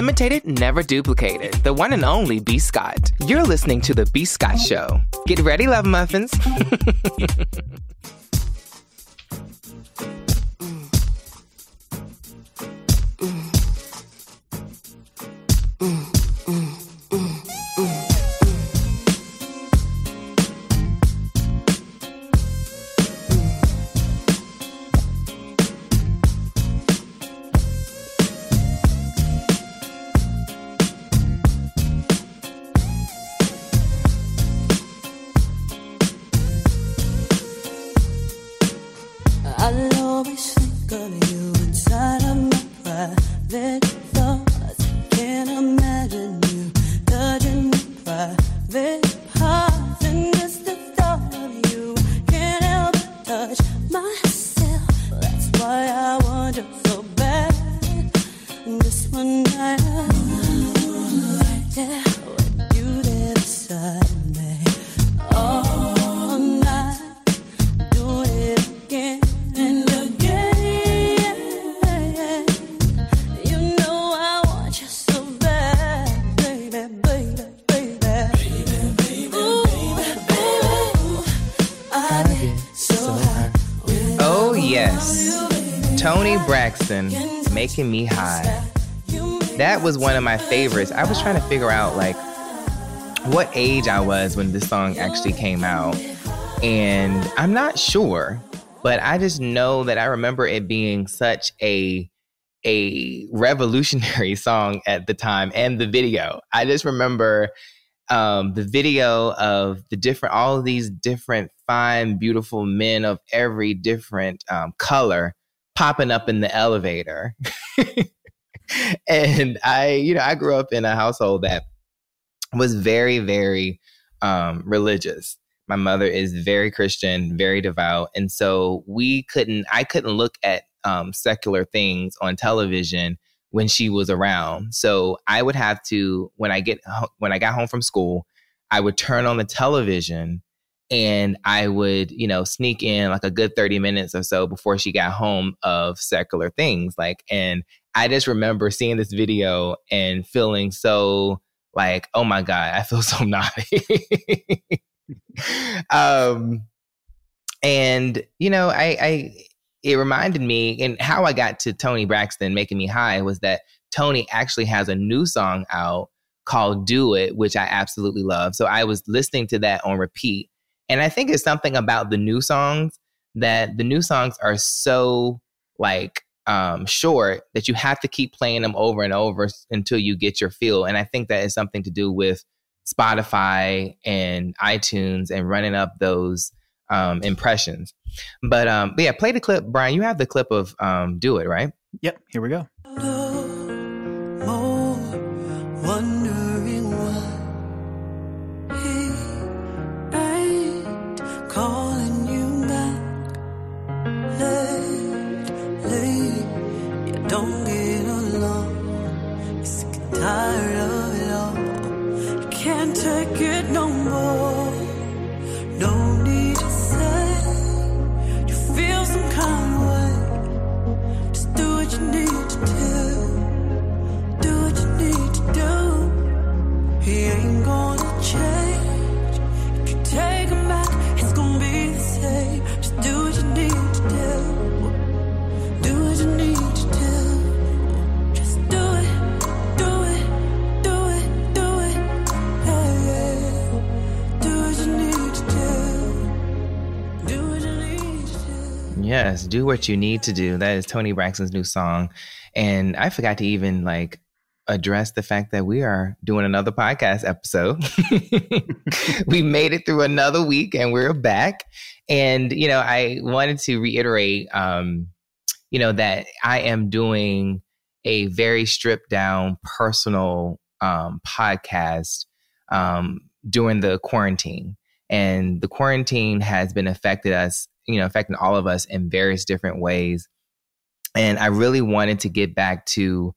imitated, never duplicated. The one and only B. Scott. You're listening to The B. Scott Show. Get ready, love muffins. Making Me High. That was one of my favorites. I was trying to figure out like what age I was when this song actually came out. And I'm not sure, but I just know that I remember it being such a a revolutionary song at the time and the video. I just remember um, the video of the different, all of these different fine, beautiful men of every different um, color popping up in the elevator. and I, you know, I grew up in a household that was very, very um, religious. My mother is very Christian, very devout. And so we couldn't, I couldn't look at um, secular things on television when she was around. So I would have to, when I get, when I got home from school, I would turn on the television and I would, you know, sneak in like a good 30 minutes or so before she got home of secular things. Like, and I just remember seeing this video and feeling so like, oh my God, I feel so naughty. um, and, you know, I, I, it reminded me, and how I got to Toni Braxton making me high was that Toni actually has a new song out called Do It, which I absolutely love. So I was listening to that on repeat and I think it's something about the new songs that the new songs are so like um, short that you have to keep playing them over and over until you get your feel. And I think that is something to do with Spotify and iTunes and running up those um, impressions. But, um, but yeah, play the clip, Brian. You have the clip of um, "Do It," right? Yep. Here we go. tired. Yes, do what you need to do. That is Toni Braxton's new song. And I forgot to even like address the fact that we are doing another podcast episode. we made it through another week and we're back. And, you know, I wanted to reiterate, um, you know, that I am doing a very stripped down personal um, podcast um, during the quarantine. And the quarantine has been affected us you know, affecting all of us in various different ways. And I really wanted to get back to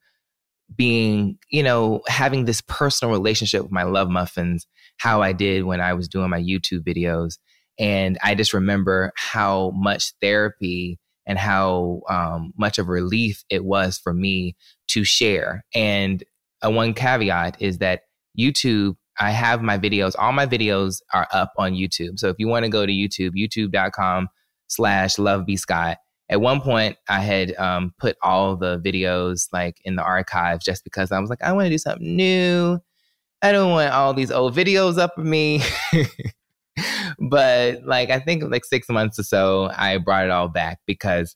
being, you know, having this personal relationship with my love muffins, how I did when I was doing my YouTube videos. And I just remember how much therapy and how um, much of relief it was for me to share. And a one caveat is that YouTube, I have my videos, all my videos are up on YouTube. So if you want to go to YouTube, youtube.com slash love B Scott. At one point, I had um, put all the videos like in the archives just because I was like, I want to do something new. I don't want all these old videos up of me. but like, I think like six months or so, I brought it all back because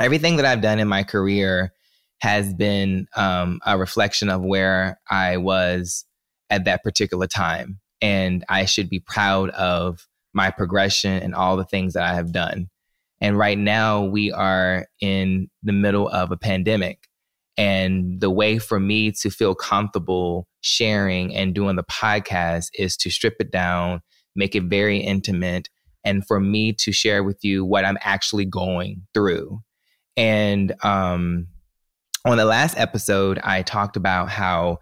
everything that I've done in my career has been um, a reflection of where I was at that particular time. And I should be proud of my progression and all the things that I have done. And right now, we are in the middle of a pandemic. And the way for me to feel comfortable sharing and doing the podcast is to strip it down, make it very intimate, and for me to share with you what I'm actually going through. And um, on the last episode, I talked about how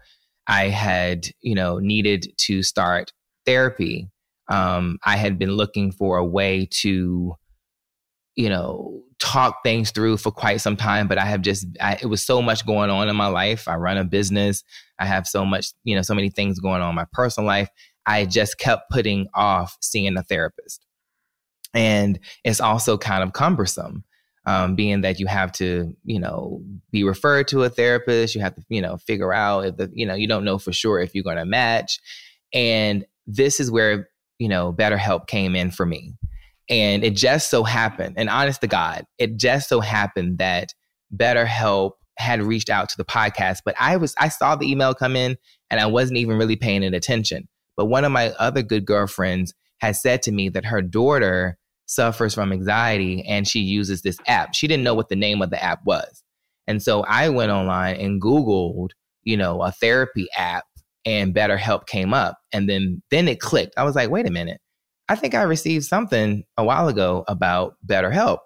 I had, you know, needed to start therapy um, I had been looking for a way to, you know, talk things through for quite some time, but I have just, I, it was so much going on in my life. I run a business. I have so much, you know, so many things going on in my personal life. I just kept putting off seeing a therapist. And it's also kind of cumbersome. Um, being that you have to, you know, be referred to a therapist, you have to, you know, figure out if the, you know, you don't know for sure if you're going to match. And this is where you know, BetterHelp came in for me. And it just so happened, and honest to God, it just so happened that BetterHelp had reached out to the podcast, but I was I saw the email come in and I wasn't even really paying it attention. But one of my other good girlfriends has said to me that her daughter suffers from anxiety and she uses this app. She didn't know what the name of the app was. And so I went online and Googled, you know, a therapy app and BetterHelp came up. And then then it clicked. I was like, wait a minute. I think I received something a while ago about BetterHelp.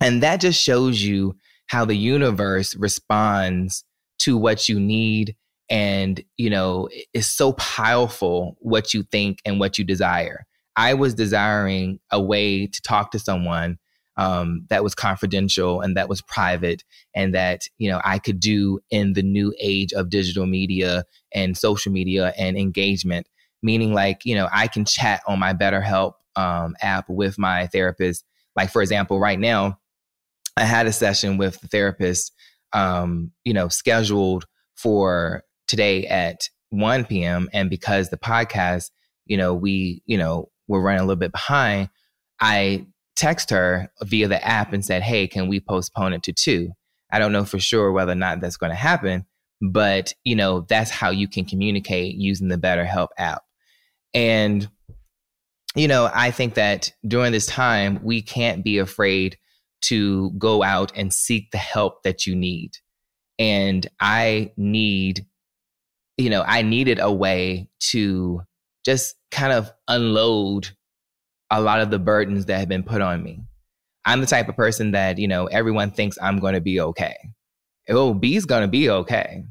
And that just shows you how the universe responds to what you need and you know it's so powerful what you think and what you desire i was desiring a way to talk to someone um, that was confidential and that was private and that you know I could do in the new age of digital media and social media and engagement. Meaning, like you know, I can chat on my BetterHelp um, app with my therapist. Like for example, right now, I had a session with the therapist, um, you know, scheduled for today at 1 p.m. And because the podcast, you know, we, you know, we're running a little bit behind, I text her via the app and said, Hey, can we postpone it to two? I don't know for sure whether or not that's going to happen, but you know, that's how you can communicate using the BetterHelp app. And, you know, I think that during this time, we can't be afraid to go out and seek the help that you need. And I need, you know, I needed a way to just kind of unload a lot of the burdens that have been put on me. I'm the type of person that, you know, everyone thinks I'm going to be okay. Oh, B's going to be okay.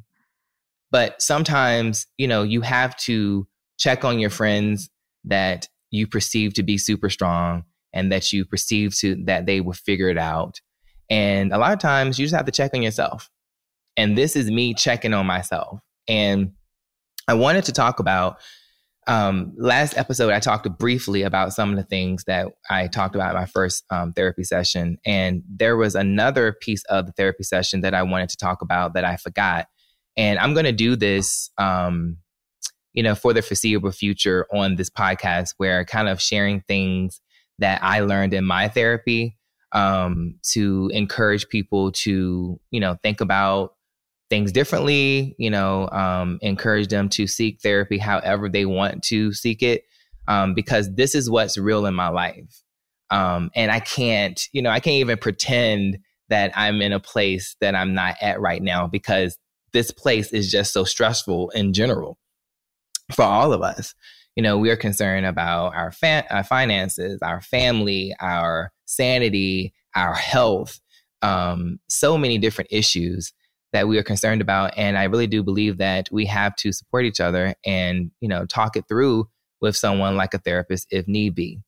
But sometimes, you know, you have to check on your friends that you perceive to be super strong and that you perceive to that they will figure it out. And a lot of times you just have to check on yourself. And this is me checking on myself. And I wanted to talk about um, last episode, I talked briefly about some of the things that I talked about in my first um, therapy session. And there was another piece of the therapy session that I wanted to talk about that I forgot. And I'm going to do this, um, you know, for the foreseeable future on this podcast, where kind of sharing things that I learned in my therapy um, to encourage people to, you know, think about things differently, you know, um, encourage them to seek therapy however they want to seek it, um, because this is what's real in my life. Um, and I can't, you know, I can't even pretend that I'm in a place that I'm not at right now because this place is just so stressful in general for all of us. You know, we're concerned about our, fa- our finances, our family, our sanity, our health, um, so many different issues that we are concerned about. And I really do believe that we have to support each other and, you know, talk it through with someone like a therapist if need be.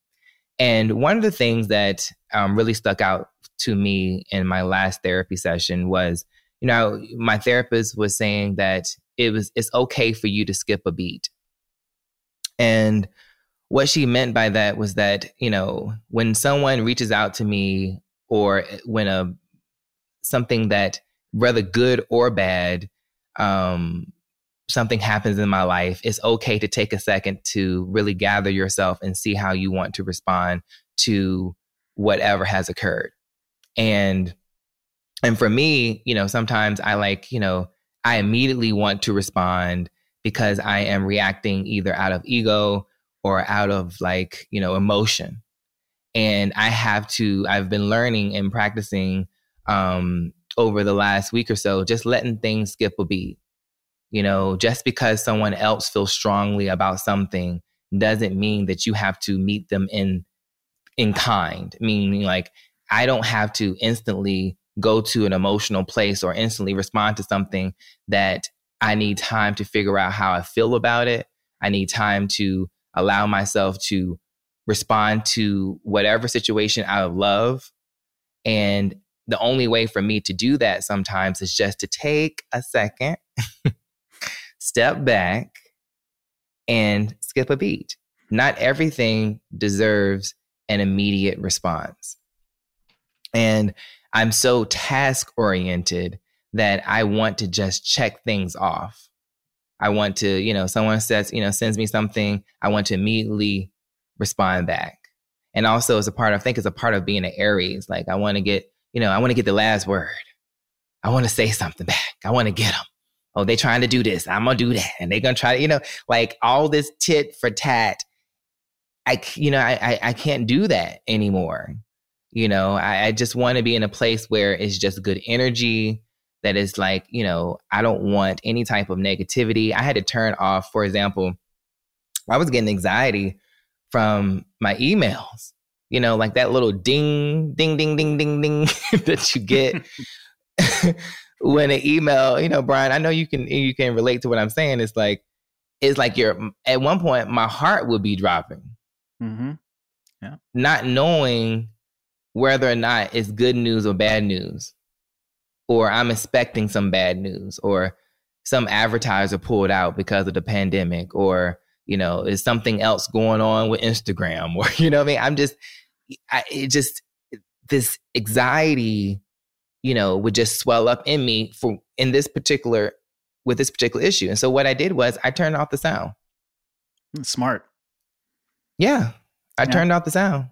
And one of the things that um, really stuck out to me in my last therapy session was, you know, my therapist was saying that it was it's okay for you to skip a beat. And what she meant by that was that, you know, when someone reaches out to me or when a something that whether good or bad um something happens in my life, it's okay to take a second to really gather yourself and see how you want to respond to whatever has occurred. And and for me, you know, sometimes I like, you know, I immediately want to respond because I am reacting either out of ego or out of like, you know, emotion. And I have to, I've been learning and practicing um, over the last week or so, just letting things skip a beat. You know, just because someone else feels strongly about something doesn't mean that you have to meet them in in kind. Meaning like I don't have to instantly go to an emotional place or instantly respond to something that I need time to figure out how I feel about it. I need time to allow myself to respond to whatever situation out of love. And the only way for me to do that sometimes is just to take a second, step back, and skip a beat. Not everything deserves an immediate response. And I'm so task oriented that I want to just check things off. I want to, you know, someone says, you know, sends me something, I want to immediately respond back. And also as a part of, I think it's a part of being an Aries. Like I want to get, you know, I want to get the last word. I want to say something back. I want to get them. Oh, they trying to do this. I'm gonna do that, and they're gonna try. You know, like all this tit for tat. I, you know, I, I, I can't do that anymore. You know, I, I just want to be in a place where it's just good energy. That is like, you know, I don't want any type of negativity. I had to turn off, for example, I was getting anxiety from my emails. You know, like that little ding, ding, ding, ding, ding, ding that you get when an email. You know, Brian, I know you can you can relate to what I'm saying. It's like it's like you're at one point my heart would be dropping. Mm-hmm. Yeah. Not knowing whether or not it's good news or bad news, or I'm expecting some bad news, or some advertiser pulled out because of the pandemic, or you know, is something else going on with Instagram, or you know, I mean, I'm just, I, it just this anxiety, you know, would just swell up in me for in this particular with this particular issue. And so what I did was I turned off the sound. Smart. Yeah, I yeah. turned off the sound.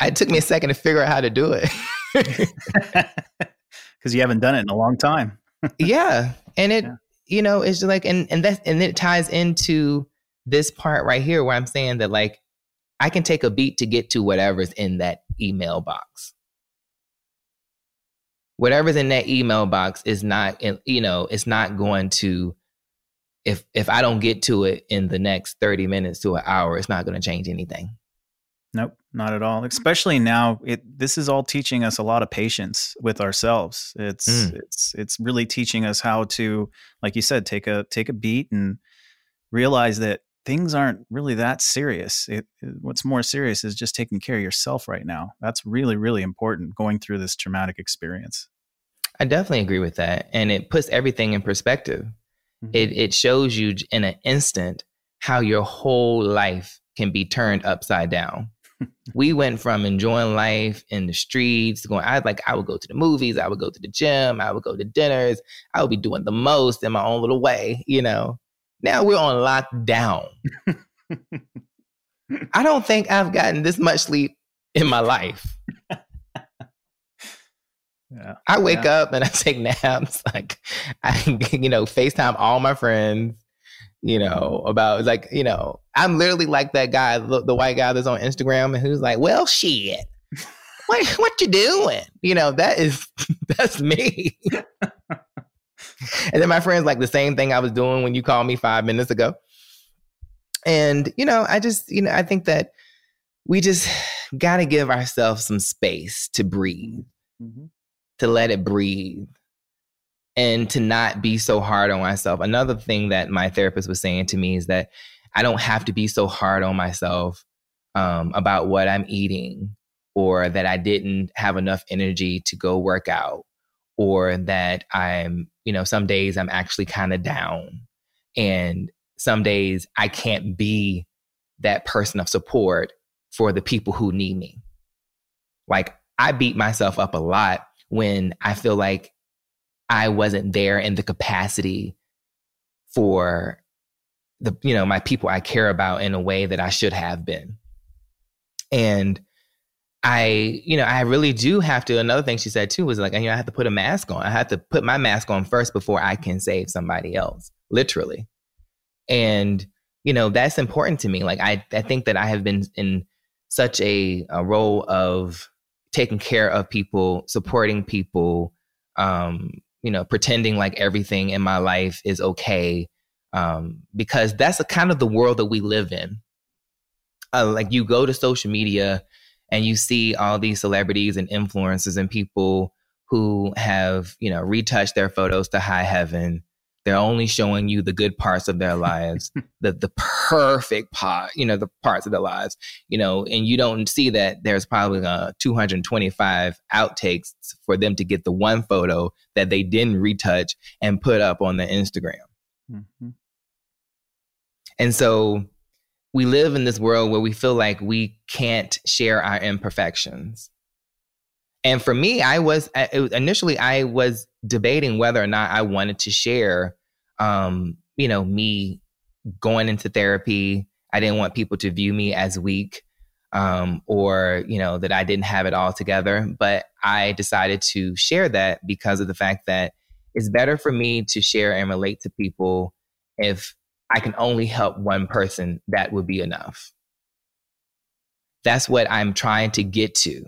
It took me a second to figure out how to do it. Because you haven't done it in a long time. yeah. And it, yeah. you know, it's like, and, and that, and it ties into this part right here where I'm saying that like, I can take a beat to get to whatever's in that email box. Whatever's in that email box is not, you know, it's not going to, if if I don't get to it in the next 30 minutes to an hour, it's not going to change anything. Nope, not at all. Especially now, it this is all teaching us a lot of patience with ourselves. It's mm. it's it's really teaching us how to, like you said, take a take a beat and realize that things aren't really that serious. It, what's more serious is just taking care of yourself right now. That's really really important going through this traumatic experience. I definitely agree with that, and it puts everything in perspective. Mm-hmm. It it shows you in an instant how your whole life can be turned upside down we went from enjoying life in the streets, going, I like, I would go to the movies, I would go to the gym, I would go to dinners, I would be doing the most in my own little way, you know. Now we're on lockdown. I don't think I've gotten this much sleep in my life. Yeah. I wake yeah. up and I take naps. Like I, you know, FaceTime all my friends you know, about like, you know, I'm literally like that guy, the, the white guy that's on Instagram and who's like, well, shit, what, what you doing? You know, that is, that's me. and then my friend's like the same thing I was doing when you called me five minutes ago. And, you know, I just, you know, I think that we just got to give ourselves some space to breathe, mm-hmm. to let it breathe and to not be so hard on myself. Another thing that my therapist was saying to me is that I don't have to be so hard on myself um, about what I'm eating or that I didn't have enough energy to go work out or that I'm, you know, some days I'm actually kind of down. And some days I can't be that person of support for the people who need me. Like I beat myself up a lot when I feel like I wasn't there in the capacity for the you know my people I care about in a way that I should have been. And I, you know, I really do have to. Another thing she said too was like, you know, I have to put a mask on. I have to put my mask on first before I can save somebody else, literally. And you know, that's important to me. Like, I, I think that I have been in such a, a role of taking care of people, supporting people, um, you know, pretending like everything in my life is okay, um, because that's a kind of the world that we live in. Uh, like, you go to social media and you see all these celebrities and influencers and people who have you know retouched their photos to high heaven they're only showing you the good parts of their lives the the perfect part you know the parts of their lives you know and you don't see that there's probably uh, 225 outtakes for them to get the one photo that they didn't retouch and put up on the instagram mm-hmm. and so we live in this world where we feel like we can't share our imperfections. And for me, I was initially I was debating whether or not I wanted to share, um, you know, me going into therapy. I didn't want people to view me as weak, um, or you know that I didn't have it all together. But I decided to share that because of the fact that it's better for me to share and relate to people if I can only help one person, that would be enough. That's what I'm trying to get to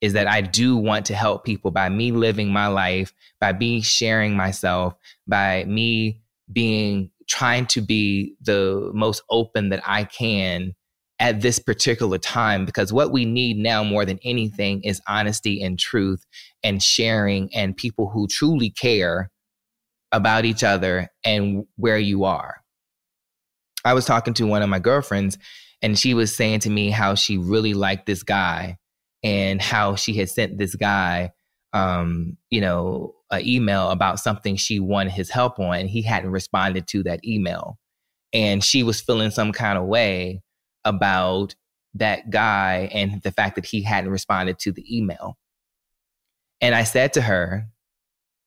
is that I do want to help people by me living my life, by me sharing myself, by me being trying to be the most open that I can at this particular time because what we need now more than anything is honesty and truth and sharing and people who truly care about each other and where you are. I was talking to one of my girlfriends and she was saying to me how she really liked this guy and how she had sent this guy um, you know, an email about something she wanted his help on and he hadn't responded to that email. And she was feeling some kind of way about that guy and the fact that he hadn't responded to the email. And I said to her,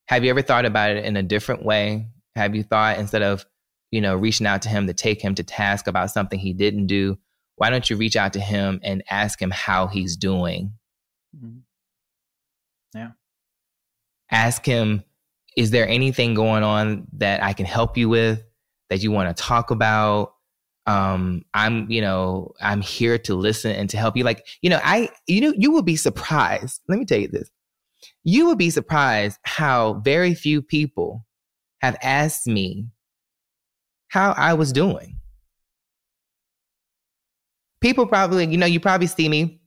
Have you ever thought about it in a different way? Have you thought instead of you know, reaching out to him to take him to task about something he didn't do, why don't you reach out to him and ask him how he's doing? Mm-hmm. Yeah. Ask him, is there anything going on that I can help you with that you want to talk about? Um, I'm, you know, I'm here to listen and to help you. Like, you know, I, you know, you will be surprised. Let me tell you this. You will be surprised how very few people have asked me how I was doing. People probably, you know, you probably see me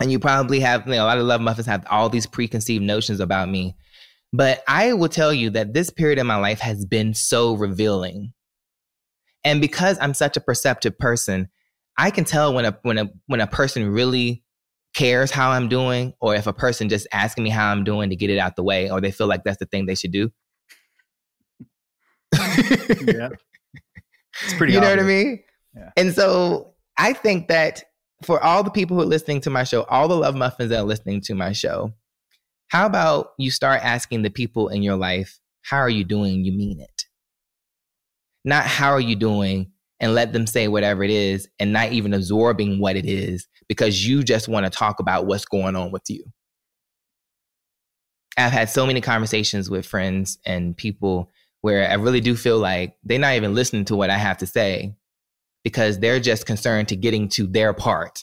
and you probably have, you know, a lot of love muffins have all these preconceived notions about me. But I will tell you that this period in my life has been so revealing. And because I'm such a perceptive person, I can tell when a when a when a person really cares how I'm doing, or if a person just asking me how I'm doing to get it out the way, or they feel like that's the thing they should do. yeah. It's pretty. You obvious. know what I mean? Yeah. And so I think that for all the people who are listening to my show, all the love muffins that are listening to my show, how about you start asking the people in your life, how are you doing? You mean it. Not how are you doing and let them say whatever it is and not even absorbing what it is because you just want to talk about what's going on with you. I've had so many conversations with friends and people where I really do feel like they're not even listening to what I have to say because they're just concerned to getting to their part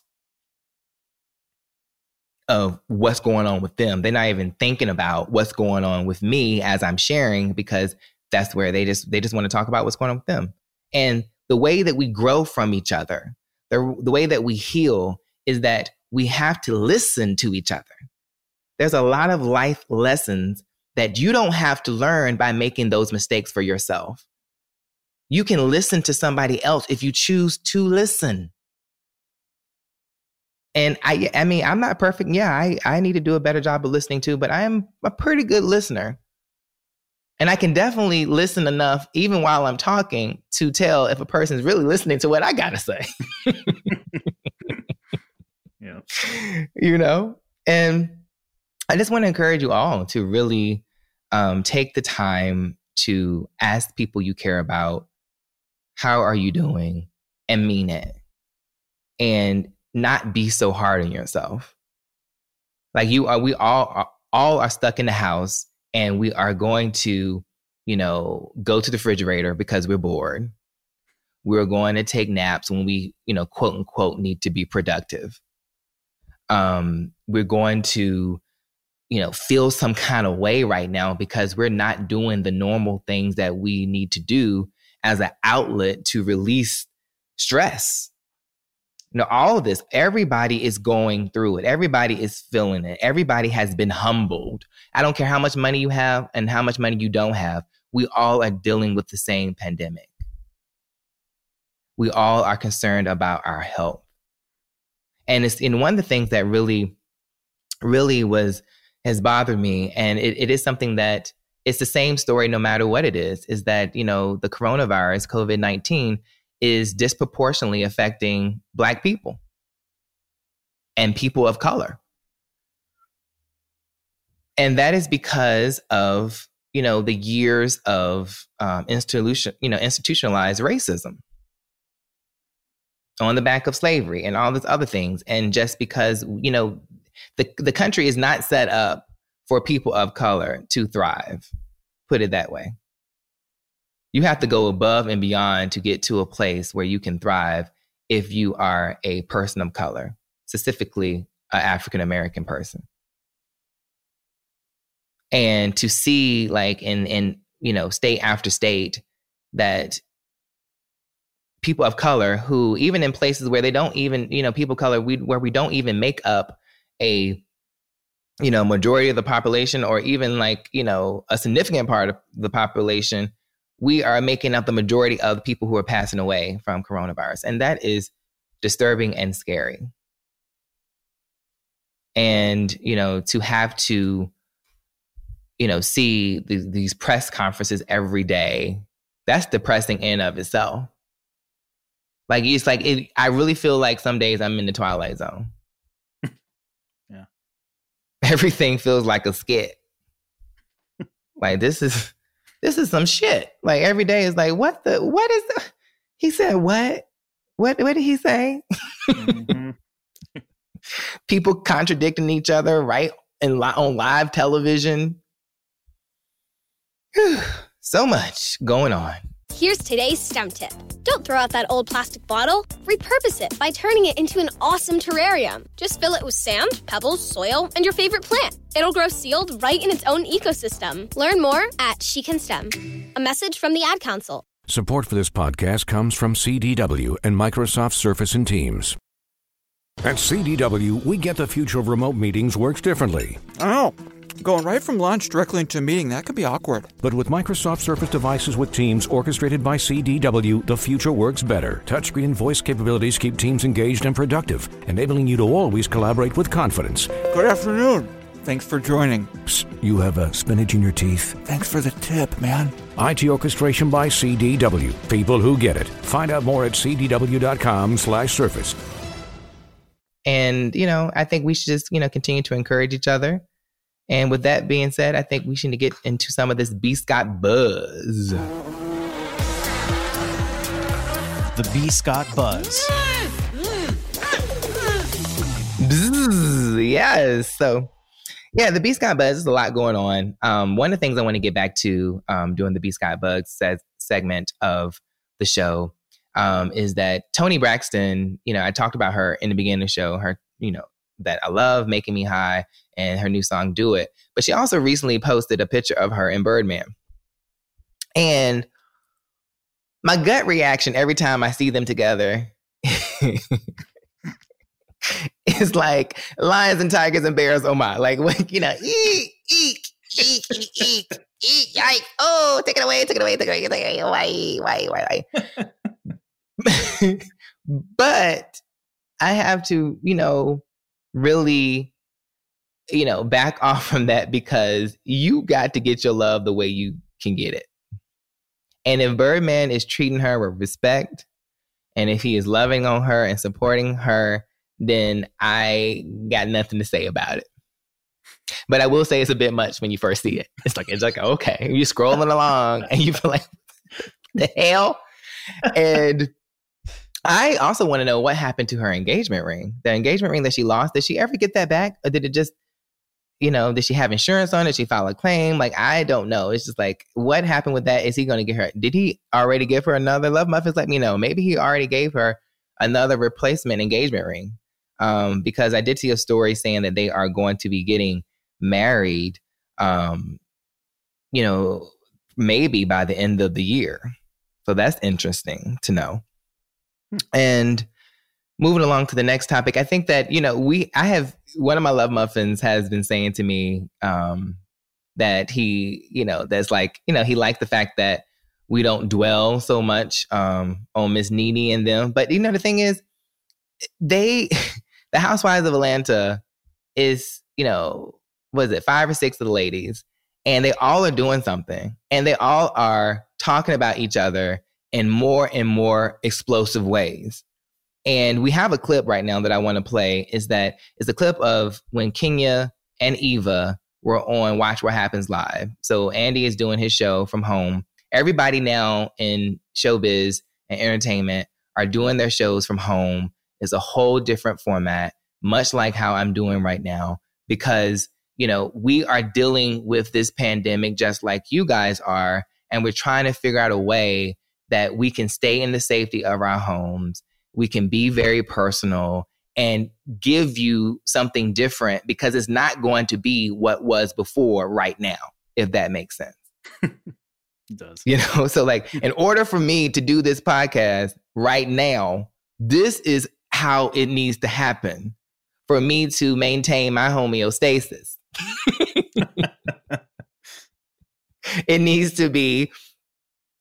of what's going on with them. They're not even thinking about what's going on with me as I'm sharing because that's where they just they just want to talk about what's going on with them. And the way that we grow from each other, the, the way that we heal is that we have to listen to each other. There's a lot of life lessons that you don't have to learn by making those mistakes for yourself. You can listen to somebody else if you choose to listen. and I I mean, I'm not perfect. Yeah, I I need to do a better job of listening too, but I am a pretty good listener. And I can definitely listen enough, even while I'm talking, to tell if a person's really listening to what I gotta say. yeah. You know? And I just want to encourage you all to really um, take the time to ask people you care about, how are you doing? And mean it. And not be so hard on yourself. Like you are, we all are, all are stuck in the house and we are going to, you know, go to the refrigerator because we're bored. We're going to take naps when we, you know, quote unquote, need to be productive. Um, we're going to, you know, feel some kind of way right now because we're not doing the normal things that we need to do as an outlet to release stress. You know, all of this, everybody is going through it. Everybody is feeling it. Everybody has been humbled. I don't care how much money you have and how much money you don't have. We all are dealing with the same pandemic. We all are concerned about our health. And it's in one of the things that really, really was has bothered me. And it, it is something that it's the same story no matter what it is, is that, you know, the coronavirus, COVID 19, is disproportionately affecting Black people and people of color. And that is because of, you know, the years of um, institution, you know, institutionalized racism on the back of slavery and all these other things. And just because, you know, the, the country is not set up for people of color to thrive, put it that way. You have to go above and beyond to get to a place where you can thrive if you are a person of color, specifically an African American person. And to see like in in you know state after state that people of color who even in places where they don't even you know people color we where we don't even make up a you know majority of the population or even like you know a significant part of the population we are making up the majority of the people who are passing away from coronavirus. And that is disturbing and scary. And you know to have to you know see th- these press conferences every day that's depressing in of itself. Like it's like it, I really feel like some days I'm in the twilight zone. Everything feels like a skit. like this is this is some shit. Like every day is like what the what is the he said what? What what did he say? Mm-hmm. People contradicting each other right and li- on live television. so much going on. Here's today's STEM tip. Don't throw out that old plastic bottle. Repurpose it by turning it into an awesome terrarium. Just fill it with sand, pebbles, soil, and your favorite plant. It'll grow sealed right in its own ecosystem. Learn more at She Can STEM. A message from the Ad Council. Support for this podcast comes from CDW and Microsoft Surface and Teams. At CDW, we get the future of remote meetings works differently. Oh. Going right from launch directly into a meeting, that could be awkward. But with Microsoft Surface devices with Teams orchestrated by CDW, the future works better. Touchscreen and voice capabilities keep teams engaged and productive, enabling you to always collaborate with confidence. Good afternoon. Thanks for joining. Psst, you have a spinach in your teeth. Thanks for the tip, man. IT orchestration by CDW. People who get it. Find out more at cdw.com/surface. And you know, I think we should just you know continue to encourage each other and with that being said, I think we should get into some of this B Scott buzz. The B Scott buzz. Bzz, yes. So, yeah, the B Scott buzz is a lot going on. Um, one of the things I want to get back to um, doing the B Scott buzz says, segment of the show um, is that Toni Braxton, you know, I talked about her in the beginning of the show, her, you know, that I love, Making Me High, and her new song Do It. But she also recently posted a picture of her in Birdman. And my gut reaction every time I see them together is like lions and tigers and bears. Oh my, like you know, eek, eek, eek, eek, eek, eek, yikes! Oh, take it away, take it away, take it away, take it away. Why, why, why, why? but I have to, you know, really, you know, back off from that because you got to get your love the way you can get it. And if Birdman is treating her with respect, and if he is loving on her and supporting her, then I got nothing to say about it. But I will say it's a bit much when you first see it. It's like it's like okay, you're scrolling along and you feel like the hell. And I also want to know what happened to her engagement ring. The engagement ring that she lost, did she ever get that back? Or did it just, you know, did she have insurance on it? Did she file a claim? Like, I don't know. It's just like, what happened with that? Is he going to get her? Did he already give her another love muffins? Let me know. Maybe he already gave her another replacement engagement ring. Um, because I did see a story saying that they are going to be getting married, um, you know, maybe by the end of the year. So that's interesting to know. And moving along to the next topic, I think that, you know, we, I have, one of my love muffins has been saying to me um, that he, you know, that's like, you know, he liked the fact that we don't dwell so much um, on Miss Nene and them. But, you know, the thing is, they, the Housewives of Atlanta is, you know, was it five or six of the ladies, and they all are doing something, and they all are talking about each other in more and more explosive ways. And we have a clip right now that I want to play. Is that is a clip of when Kenya and Eva were on Watch What Happens Live. So Andy is doing his show from home. Everybody now in showbiz and entertainment are doing their shows from home. It's a whole different format, much like how I'm doing right now, because you know we are dealing with this pandemic just like you guys are, and we're trying to figure out a way that we can stay in the safety of our homes. We can be very personal and give you something different because it's not going to be what was before right now, if that makes sense. it does. You know, so like in order for me to do this podcast right now, this is how it needs to happen for me to maintain my homeostasis. it needs to be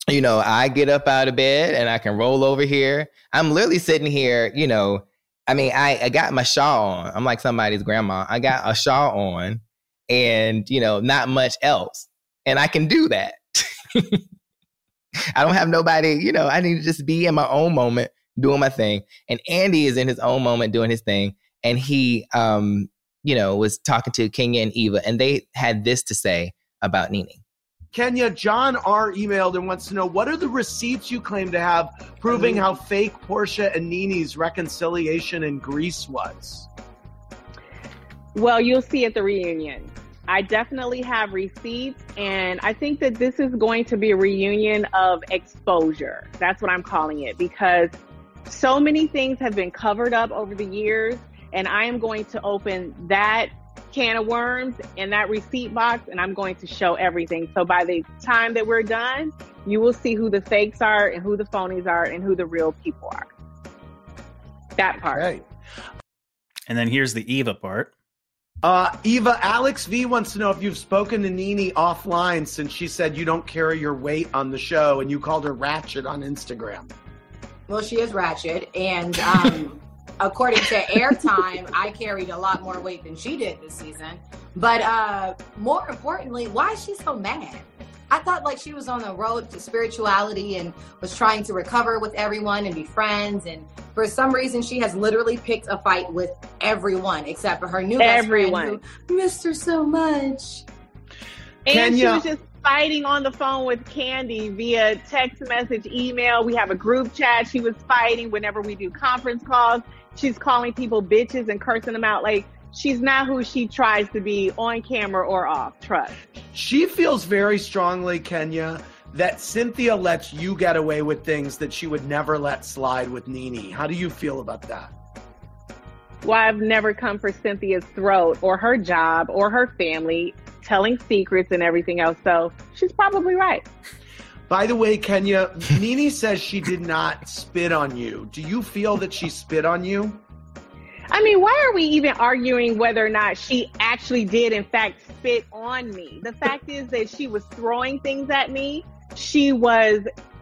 you know, I get up out of bed and I can roll over here. I'm literally sitting here, you know, I mean, I, I got my shawl on. I'm like somebody's grandma. I got a shawl on and, you know, not much else. And I can do that. I don't have nobody, you know, I need to just be in my own moment doing my thing. And Andy is in his own moment doing his thing. And he, um, you know, was talking to Kenya and Eva, and they had this to say about Nene. Kenya, John R. emailed and wants to know what are the receipts you claim to have proving how fake Porsha and Nene's reconciliation in Greece was? Well, you'll see at the reunion. I definitely have receipts, and I think that this is going to be a reunion of exposure. That's what I'm calling it because so many things have been covered up over the years, and I am going to open that can of worms in that receipt box and I'm going to show everything. So by the time that we're done, you will see who the fakes are and who the phonies are and who the real people are. That part. Right. And then here's the Eva part. Uh, Eva, Alex V wants to know if you've spoken to Nene offline since she said you don't carry your weight on the show and you called her ratchet on Instagram. Well, she is ratchet. And um, according to airtime, I carried a lot more weight than she did this season. But uh, more importantly, why is she so mad? I thought like she was on the road to spirituality and was trying to recover with everyone and be friends. And for some reason, she has literally picked a fight with everyone except for her new everyone. best friend who missed her so much. And Kenya. she was just fighting on the phone with Kandi via text message, email. We have a group chat. She was fighting whenever we do conference calls she's calling people bitches and cursing them out. Like she's not who she tries to be on camera or off. Trust. She feels very strongly, Kenya, that Cynthia lets you get away with things that she would never let slide with Nene. How do you feel about that? Well, I've never come for Cynthia's throat or her job or her family telling secrets and everything else. So she's probably right. By the way, Kenya, Nene says she did not spit on you. Do you feel that she spit on you? I mean, why are we even arguing whether or not she actually did, in fact, spit on me? The fact is that she was throwing things at me. She was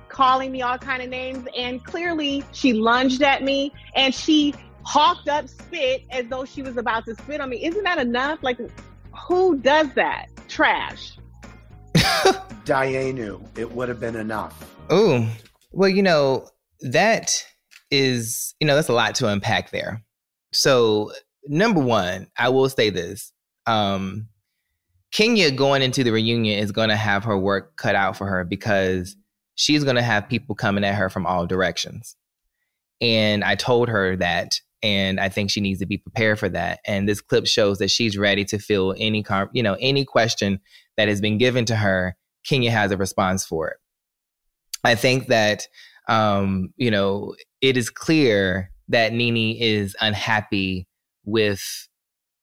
calling me all kind of names, and clearly she lunged at me, and she hawked up spit as though she was about to spit on me. Isn't that enough? Like, who does that? Trash. Dianu, it would have been enough. Oh, well, you know, that is, you know, that's a lot to unpack there. So, number one, I will say this. Um, Kenya going into the reunion is going to have her work cut out for her because she's going to have people coming at her from all directions. And I told her that and I think she needs to be prepared for that. And this clip shows that she's ready to fill any, you know, any question that has been given to her. Kenya has a response for it. I think that, um, you know, it is clear that NeNe is unhappy with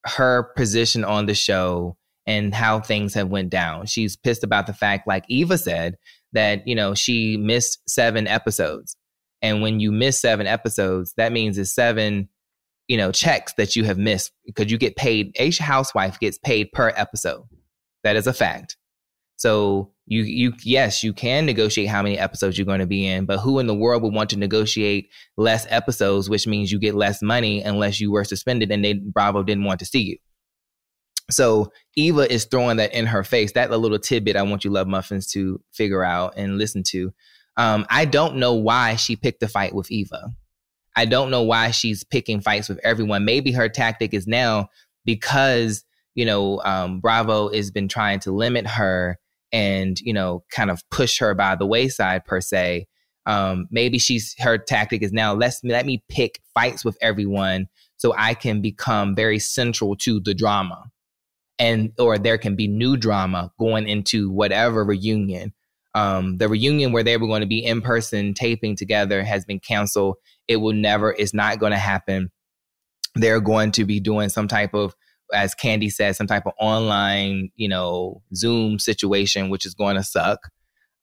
her position on the show and how things have went down. She's pissed about the fact, like Eva said, that you know she missed seven episodes and when you miss seven episodes, that means it's seven, you know, checks that you have missed because you get paid. Each housewife gets paid per episode. That is a fact. So you you yes, you can negotiate how many episodes you're going to be in, but who in the world would want to negotiate less episodes, which means you get less money unless you were suspended and they Bravo didn't want to see you. So Eva is throwing that in her face. That little tidbit I want you love muffins to figure out and listen to. Um, I don't know why she picked a fight with Eva. I don't know why she's picking fights with everyone. Maybe her tactic is now because, you know, um, Bravo has been trying to limit her and, you know, kind of push her by the wayside per se. Um, maybe she's her tactic is now let's let me pick fights with everyone so I can become very central to the drama. And or there can be new drama going into whatever reunion um, the reunion where they were going to be in person taping together has been canceled. It will never, it's not going to happen. They're going to be doing some type of, as Kandi said, some type of online, you know, Zoom situation, which is going to suck.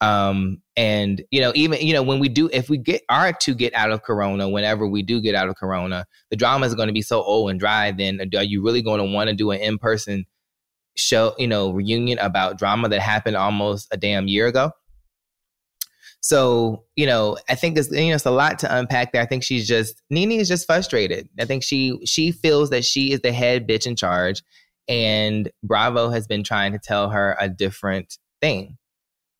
Um, and you know, even you know, when we do, if we get are to get out of Corona, whenever we do get out of Corona, the drama is going to be so old and dry. Then are you really going to want to do an in person show, you know, reunion about drama that happened almost a damn year ago? So, you know, I think it's you know it's a lot to unpack there. I think she's just NeNe is just frustrated. I think she she feels that she is the head bitch in charge, and Bravo has been trying to tell her a different thing.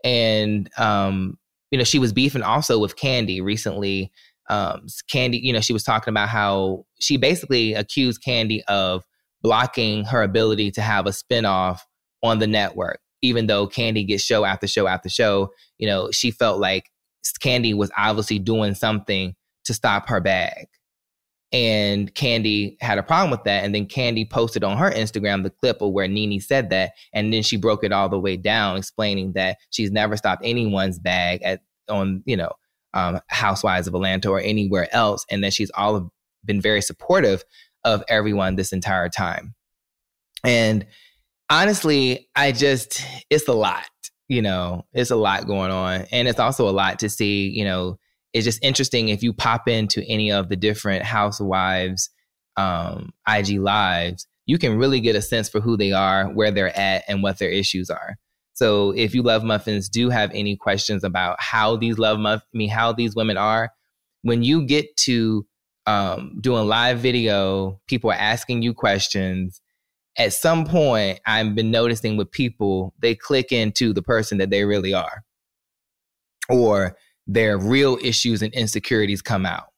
And um, you know, she was beefing also with Kandi recently. Um, Kandi, you know, she was talking about how she basically accused Kandi of blocking her ability to have a spinoff on the network even though Kandi gets show after show after show, you know, she felt like Kandi was obviously doing something to stop her bag. And Kandi had a problem with that. And then Kandi posted on her Instagram the clip of where NeNe said that. And then she broke it all the way down, explaining that she's never stopped anyone's bag at on, you know, um, Housewives of Atlanta or anywhere else. And that she's all been very supportive of everyone this entire time. And honestly, I just, it's a lot, you know, it's a lot going on. And it's also a lot to see, you know, it's just interesting if you pop into any of the different housewives um, IG lives, you can really get a sense for who they are, where they're at, and what their issues are. So if you love muffins, do have any questions about how these love muff, I mean, how these women are, when you get to um, doing live video, people are asking you questions at some point I've been noticing with people, they click into the person that they really are. Or their real issues and insecurities come out.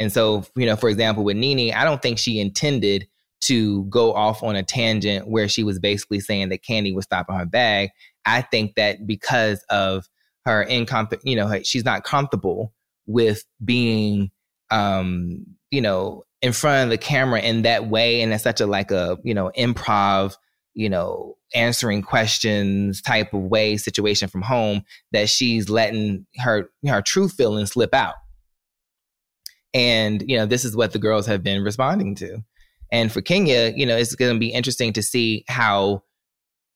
And so, you know, for example, with NeNe, I don't think she intended to go off on a tangent where she was basically saying that Kandi was stopping her bag. I think that because of her incom, you know, she's not comfortable with being, um, you know, in front of the camera in that way and it's such a like a you know improv you know answering questions type of way situation from home that she's letting her her true feelings slip out. And you know this is what the girls have been responding to. And for kenya you know it's going to be interesting to see how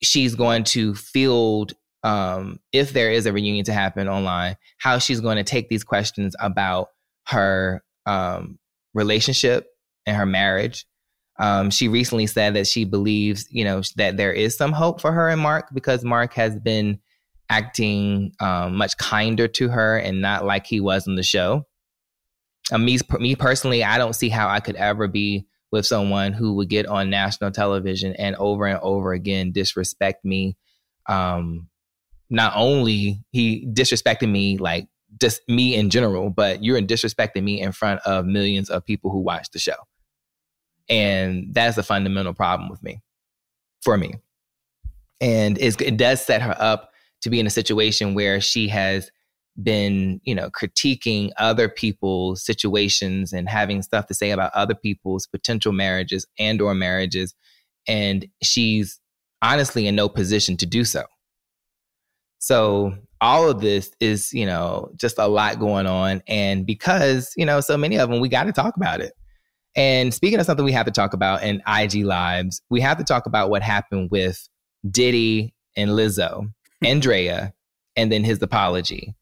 she's going to field um, if there is a reunion to happen online how she's going to take these questions about her um, relationship and her marriage. Um, she recently said that she believes, you know, that there is some hope for her and Marc because Marc has been acting um, much kinder to her and not like he was on the show. uh, me, me personally, I don't see how I could ever be with someone who would get on national television and over and over again disrespect me. Um, not only he disrespected me like just me in general, but you're disrespecting me in front of millions of people who watch the show. And that's a fundamental problem with me, for me. And it does set her up to be in a situation where she has been, you know, critiquing other people's situations and having stuff to say about other people's potential marriages and or marriages. And she's honestly in no position to do so. So all of this is, you know, just a lot going on. And because, you know, so many of them, we got to talk about it. And speaking of something we have to talk about in IG Lives, we have to talk about what happened with Diddy and Lizzo, Andrea, and then his apology.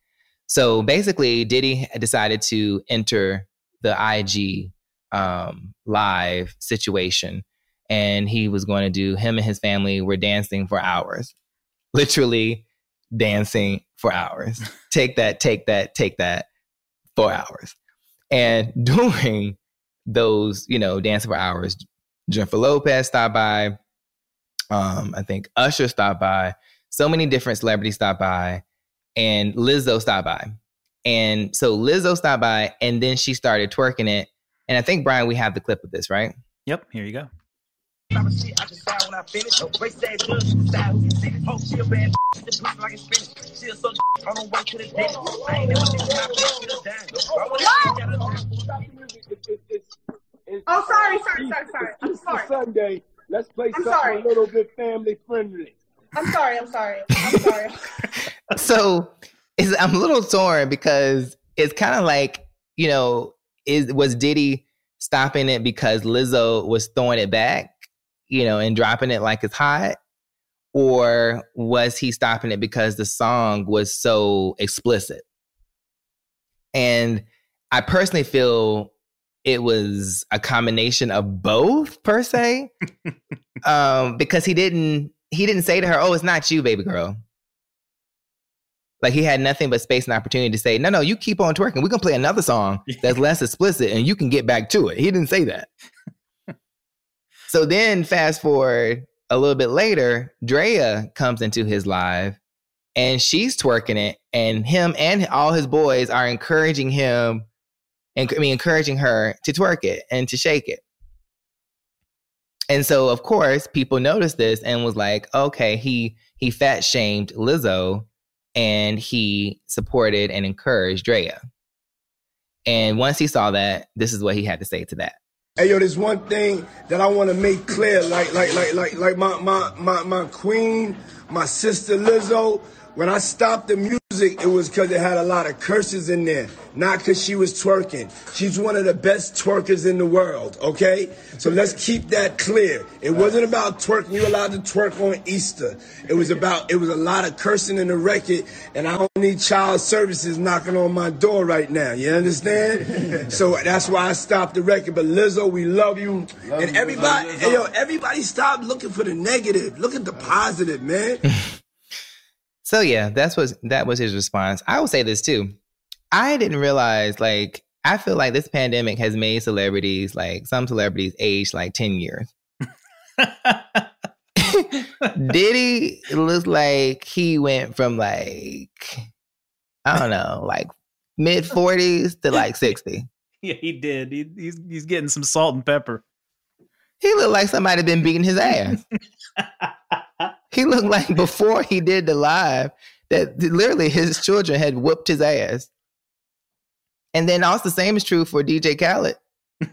So basically, Diddy decided to enter the IG um, live situation, and he was going to do him and his family were dancing for hours, literally dancing for hours. take that, take that, take that for hours. And during those, you know, dancing for hours, Jennifer Lopez stopped by. Um, I think Usher stopped by. So many different celebrities stopped by and Lizzo stopped by. And so Lizzo stopped by and then she started twerking it. And I think, Brian, we have the clip of this, right? Yep, here you go. Oh, oh, sorry, sorry, sorry, sorry. I'm sorry. Sunday. Let's play I'm something sorry. a little bit family friendly. I'm sorry. I'm sorry. I'm sorry. so it's, I'm a little torn because it's kind of like, you know, is was Diddy stopping it because Lizzo was throwing it back, you know, and dropping it like it's hot? Or was he stopping it because the song was so explicit? And I personally feel it was a combination of both per se. um, because he didn't he didn't say to her, "Oh, it's not you, baby girl." Like he had nothing but space and opportunity to say, "No, no, you keep on twerking. We're gonna play another song that's less explicit, and you can get back to it." He didn't say that. so then, fast forward a little bit later, Draya comes into his live, and she's twerking it, and him and all his boys are encouraging him, and I mean, encouraging her to twerk it and to shake it. And so, of course, people noticed this and was like, okay, he he fat shamed Lizzo and he supported and encouraged Draya. And once he saw that, this is what he had to say to that. Hey yo, there's one thing that I want to make clear, like like like like like my my my my queen, my sister Lizzo. When I stopped the music, it was because it had a lot of curses in there, not because she was twerking. She's one of the best twerkers in the world, okay? So let's keep that clear. It wasn't about twerking. You're allowed to twerk on Easter. It was about, it was a lot of cursing in the record, and I don't need child services knocking on my door right now. You understand? so that's why I stopped the record. But Lizzo, we love you. and everybody, hey, yo, everybody stop looking for the negative. Look at the positive, man. So yeah, that's what that was his response. I will say this too. I didn't realize like I feel like this pandemic has made celebrities like some celebrities age like 10 years. Diddy looks like he went from like I don't know, like mid 40s to like 60. Yeah, he did. He, he's he's getting some salt and pepper. He looked like somebody had been beating his ass. he looked like before he did the live that literally his children had whooped his ass. And then also the same is true for DJ Khaled.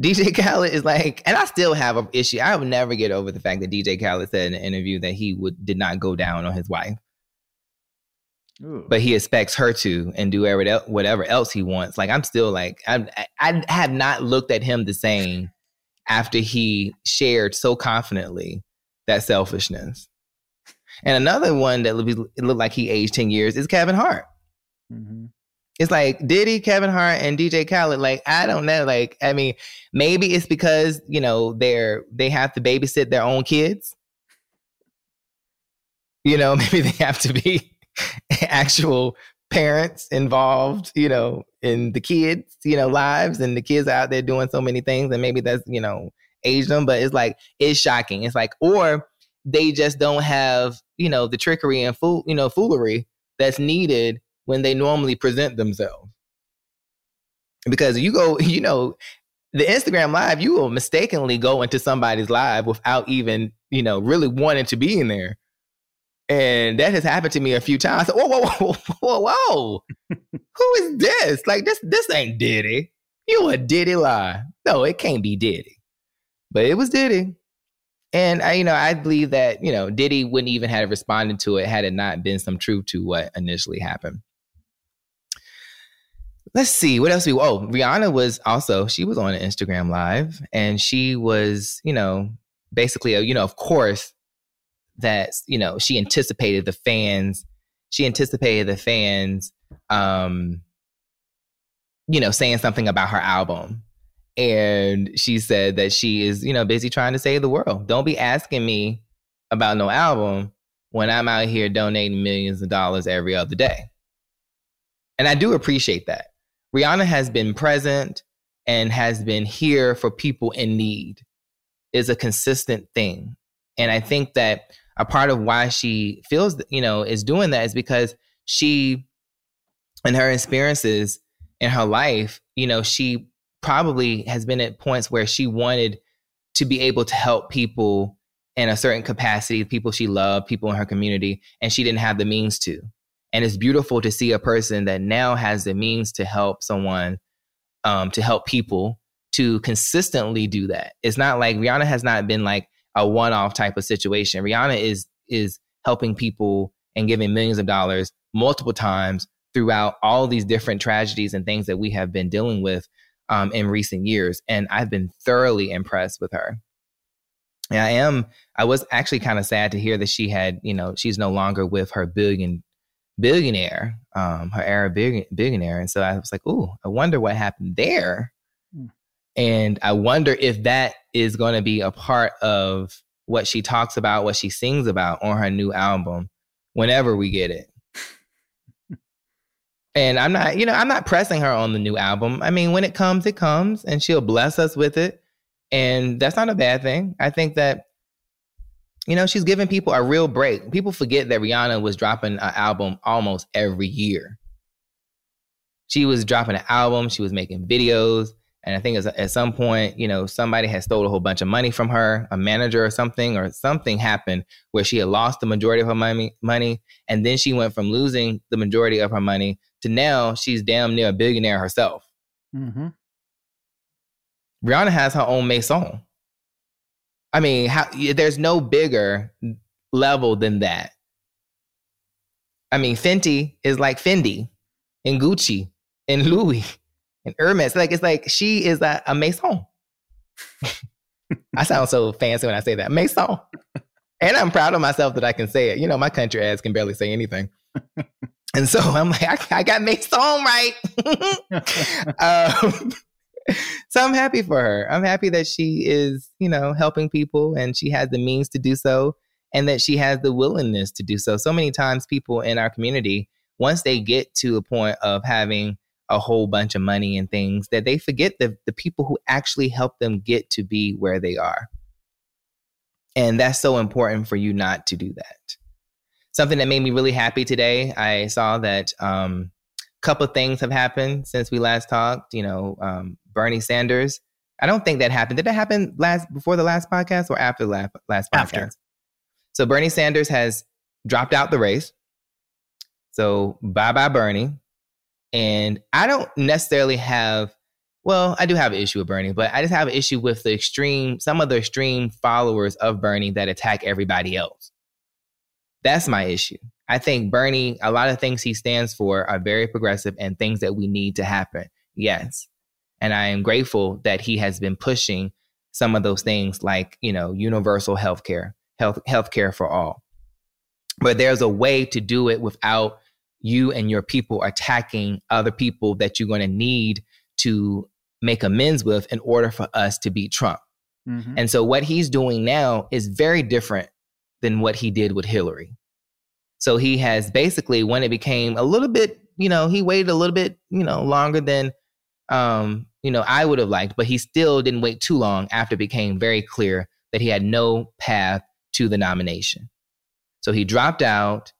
DJ Khaled is like, and I still have an issue. I will never get over the fact that DJ Khaled said in an interview that he would did not go down on his wife. Ooh. But he expects her to and do whatever whatever else he wants. Like I'm still like I I have not looked at him the same after he shared so confidently that selfishness. And another one that looked, looked like he aged 10 years is Kevin Hart. Mm-hmm. It's like Diddy, Kevin Hart, and DJ Khaled. Like, I don't know. Like, I mean, maybe it's because, you know, they're they have to babysit their own kids. You know, maybe they have to be actual parents involved, you know, in the kids, you know, lives and the kids out there doing so many things and maybe that's, you know, aged them, but it's like it's shocking. It's like or they just don't have, you know, the trickery and fool, you know, foolery that's needed when they normally present themselves. Because you go, you know, the Instagram live, you will mistakenly go into somebody's live without even, you know, really wanting to be in there. And that has happened to me a few times. Whoa, whoa, whoa, whoa, whoa. Who is this? Like this, this ain't Diddy. You a Diddy lie. No, it can't be Diddy. But it was Diddy. And I, you know, I believe that, you know, Diddy wouldn't even have responded to it had it not been some truth to what initially happened. Let's see what else we. Oh, Rihanna was also she was on an Instagram live and she was, you know, basically, you know, of course, that you know she anticipated the fans she anticipated the fans um you know saying something about her album. And she said that she is you know busy trying to save the world. Don't be asking me about no album when i'm out here donating millions of dollars every other day. And i do appreciate that. Rihanna has been present and has been here for people in need is a consistent thing. And i think that a part of why she feels, you know, is doing that is because she, and her experiences in her life, you know, she probably has been at points where she wanted to be able to help people in a certain capacity, people she loved, people in her community, and she didn't have the means to. And it's beautiful to see a person that now has the means to help someone, um, to help people to consistently do that. It's not like Rihanna has not been like, a one-off type of situation. Rihanna is is helping people and giving millions of dollars multiple times throughout all these different tragedies and things that we have been dealing with um, in recent years. And I've been thoroughly impressed with her. And I am, I was actually kind of sad to hear that she had, you know, she's no longer with her billion billionaire, um, her Arab billionaire. And so I was like, oh, I wonder what happened there. And I wonder if that is going to be a part of what she talks about, what she sings about on her new album whenever we get it. and I'm not, you know, I'm not pressing her on the new album. I mean, when it comes, it comes and she'll bless us with it. And that's not a bad thing. I think that, you know, she's giving people a real break. People forget that Rihanna was dropping an album almost every year. She was dropping an album, she was making videos, and I think at some point, you know, somebody had stole a whole bunch of money from her, a manager or something, or something happened where she had lost the majority of her money, money, and then she went from losing the majority of her money to now she's damn near a billionaire herself. Mm-hmm. Rihanna has her own maison. I mean, how, there's no bigger level than that. I mean, Fenty is like Fendi and Gucci and Louis and Hermes. Like it's like she is a, a maison. I sound so fancy when I say that maison, and I'm proud of myself that I can say it. You know, my country ass can barely say anything. And so I'm like, I, I got maison right. um, so I'm happy for her. I'm happy that she is, you know, helping people and she has the means to do so and that she has the willingness to do so. So many times people in our community, once they get to a point of having a whole bunch of money and things that they forget the, the people who actually help them get to be where they are. And that's so important for you not to do that. Something that made me really happy today, I saw that um, a couple things have happened since we last talked. You know, um, Bernie Sanders. I don't think that happened. Did that happen last before the last podcast or after the last, last podcast? After. So Bernie Sanders has dropped out the race. So bye bye Bernie. And I don't necessarily have, well, I do have an issue with Bernie, but I just have an issue with the extreme, some of the extreme followers of Bernie that attack everybody else. That's my issue. I think Bernie, a lot of things he stands for are very progressive and things that we need to happen. Yes. And I am grateful that he has been pushing some of those things like, you know, universal health care, health healthcare for all. But there's a way to do it without you and your people attacking other people that you're going to need to make amends with in order for us to beat Trump. Mm-hmm. And so what he's doing now is very different than what he did with Hillary. So he has basically, when it became a little bit you know, he waited a little bit, you know, longer than um, you know, I would have liked, but he still didn't wait too long after it became very clear that he had no path to the nomination. So he dropped out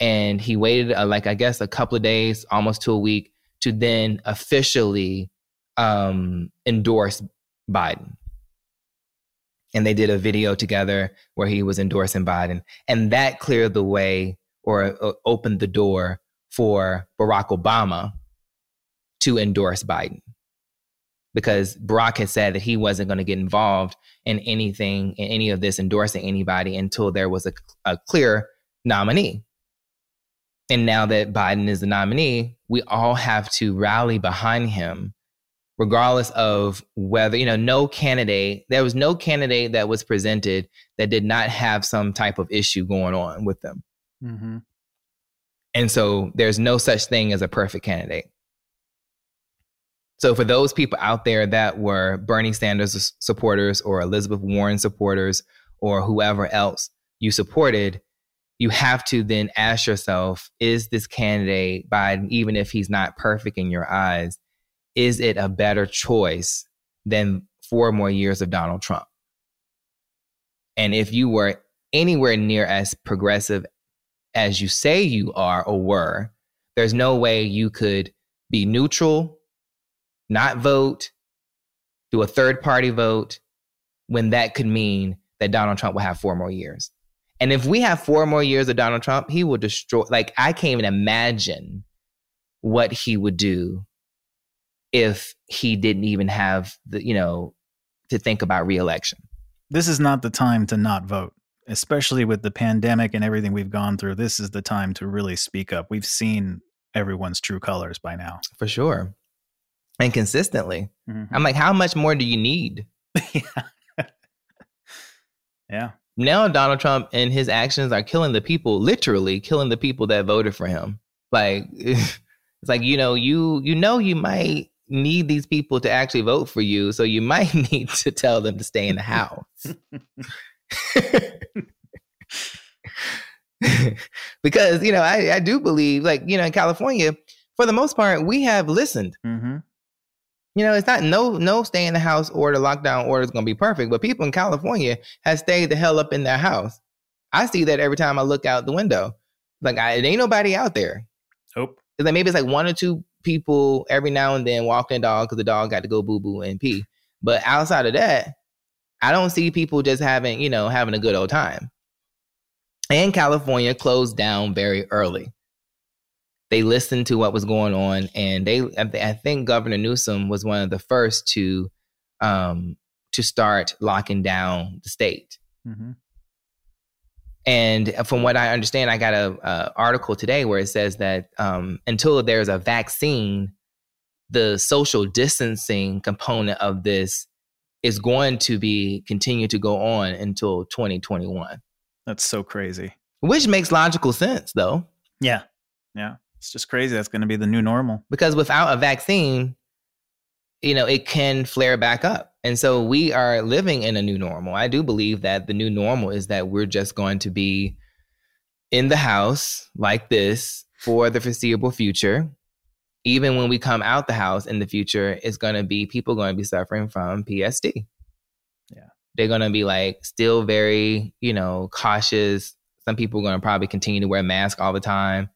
and he waited uh, like I guess a couple of days, almost to a week to then officially um, endorse Biden. And they did a video together where he was endorsing Biden. And that cleared the way or uh, opened the door for Barack Obama to endorse Biden. Because Barack had said that he wasn't going to get involved in anything, in any of this endorsing anybody until there was a, a clear nominee. And now that Biden is the nominee, we all have to rally behind him, regardless of whether, you know, no candidate, there was no candidate that was presented that did not have some type of issue going on with them. Mm-hmm. And so there's no such thing as a perfect candidate. So for those people out there that were Bernie Sanders supporters or Elizabeth Warren supporters or whoever else you supported, you have to then ask yourself is this candidate Biden, even if he's not perfect in your eyes, is it a better choice than four more years of Donald Trump? And if you were anywhere near as progressive as you say you are or were, there's no way you could be neutral, not vote, do a third party vote, when that could mean that Donald Trump will have four more years. And if we have four more years of Donald Trump, he will destroy. Like, I can't even imagine what he would do if he didn't even have the, you know, to think about reelection. This is not the time to not vote, especially with the pandemic and everything we've gone through. This is the time to really speak up. We've seen everyone's true colors by now. For sure. And consistently. Mm-hmm. I'm like, how much more do you need? yeah. yeah now Donald Trump and his actions are killing the people, literally killing the people that voted for him. Like it's like you know you you know you might need these people to actually vote for you, so you might need to tell them to stay in the house. because you know I, I do believe like you know in California for the most part we have listened. Mm-hmm. You know, it's not no no stay in the house order, lockdown order is going to be perfect, but people in California have stayed the hell up in their house. I see that every time I look out the window. Like, I, it ain't nobody out there. Nope. It's like maybe it's like one or two people every now and then walking the dog because the dog got to go boo boo and pee. But outside of that, I don't see people just having you know having a good old time. And California closed down very early they listened to what was going on, and they I think Governor Newsom was one of the first to um, to start locking down the state. Mm-hmm. And from what I understand, I got a, a, article today where it says that um, until there's a vaccine, the social distancing component of this is going to be continue to go on until 2021. That's so crazy. Which makes logical sense, though. Yeah, yeah. It's just crazy. That's going to be the new normal. Because without a vaccine, you know, it can flare back up. And so we are living in a new normal. I do believe that the new normal is that we're just going to be in the house like this for the foreseeable future. Even when we come out the house in the future, it's going to be people going to be suffering from PSD. Yeah. They're going to be like still very, you know, cautious. Some people are going to probably continue to wear masks all the time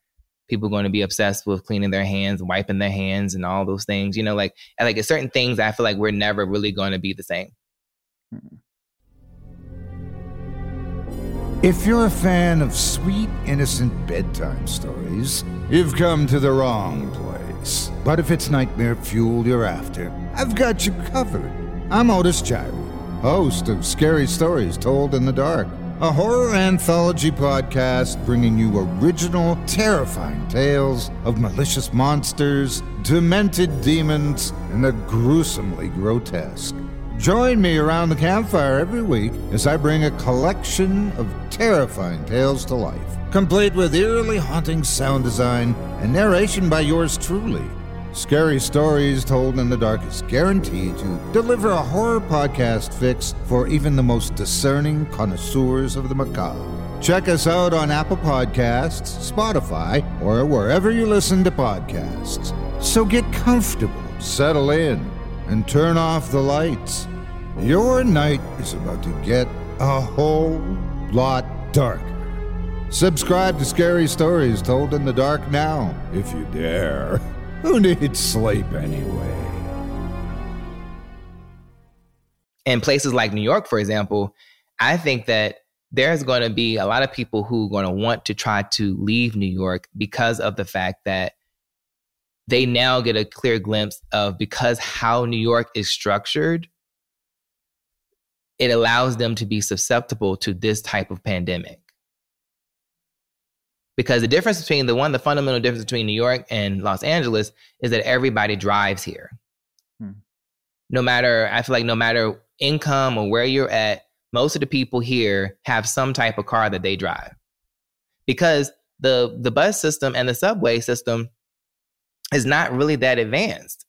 people going to be obsessed with cleaning their hands, wiping their hands, and all those things. You know, like like certain things, I feel like we're never really going to be the same. If you're a fan of sweet, innocent bedtime stories, you've come to the wrong place. But if it's nightmare fuel you're after, I've got you covered. I'm Otis Jiry, host of Scary Stories Told in the Dark a horror anthology podcast bringing you original, terrifying tales of malicious monsters, demented demons, and the gruesomely grotesque. Join me around the campfire every week as I bring a collection of terrifying tales to life, complete with eerily haunting sound design and narration by yours truly. Scary Stories Told in the Dark is guaranteed to deliver a horror podcast fix for even the most discerning connoisseurs of the macabre. Check us out on Apple Podcasts, Spotify, or wherever you listen to podcasts. So get comfortable, settle in, and turn off the lights. Your night is about to get a whole lot darker. Subscribe to Scary Stories Told in the Dark now, if you dare. Who needs sleep anyway? in places like New York, for example, I think that there's going to be a lot of people who are going to want to try to leave New York because of the fact that they now get a clear glimpse of because how New York is structured, it allows them to be susceptible to this type of pandemic. Because the difference between the one, the fundamental difference between New York and Los Angeles is that everybody drives here. Hmm. No matter, I feel like no matter income or where you're at, most of the people here have some type of car that they drive. Because the the bus system and the subway system is not really that advanced.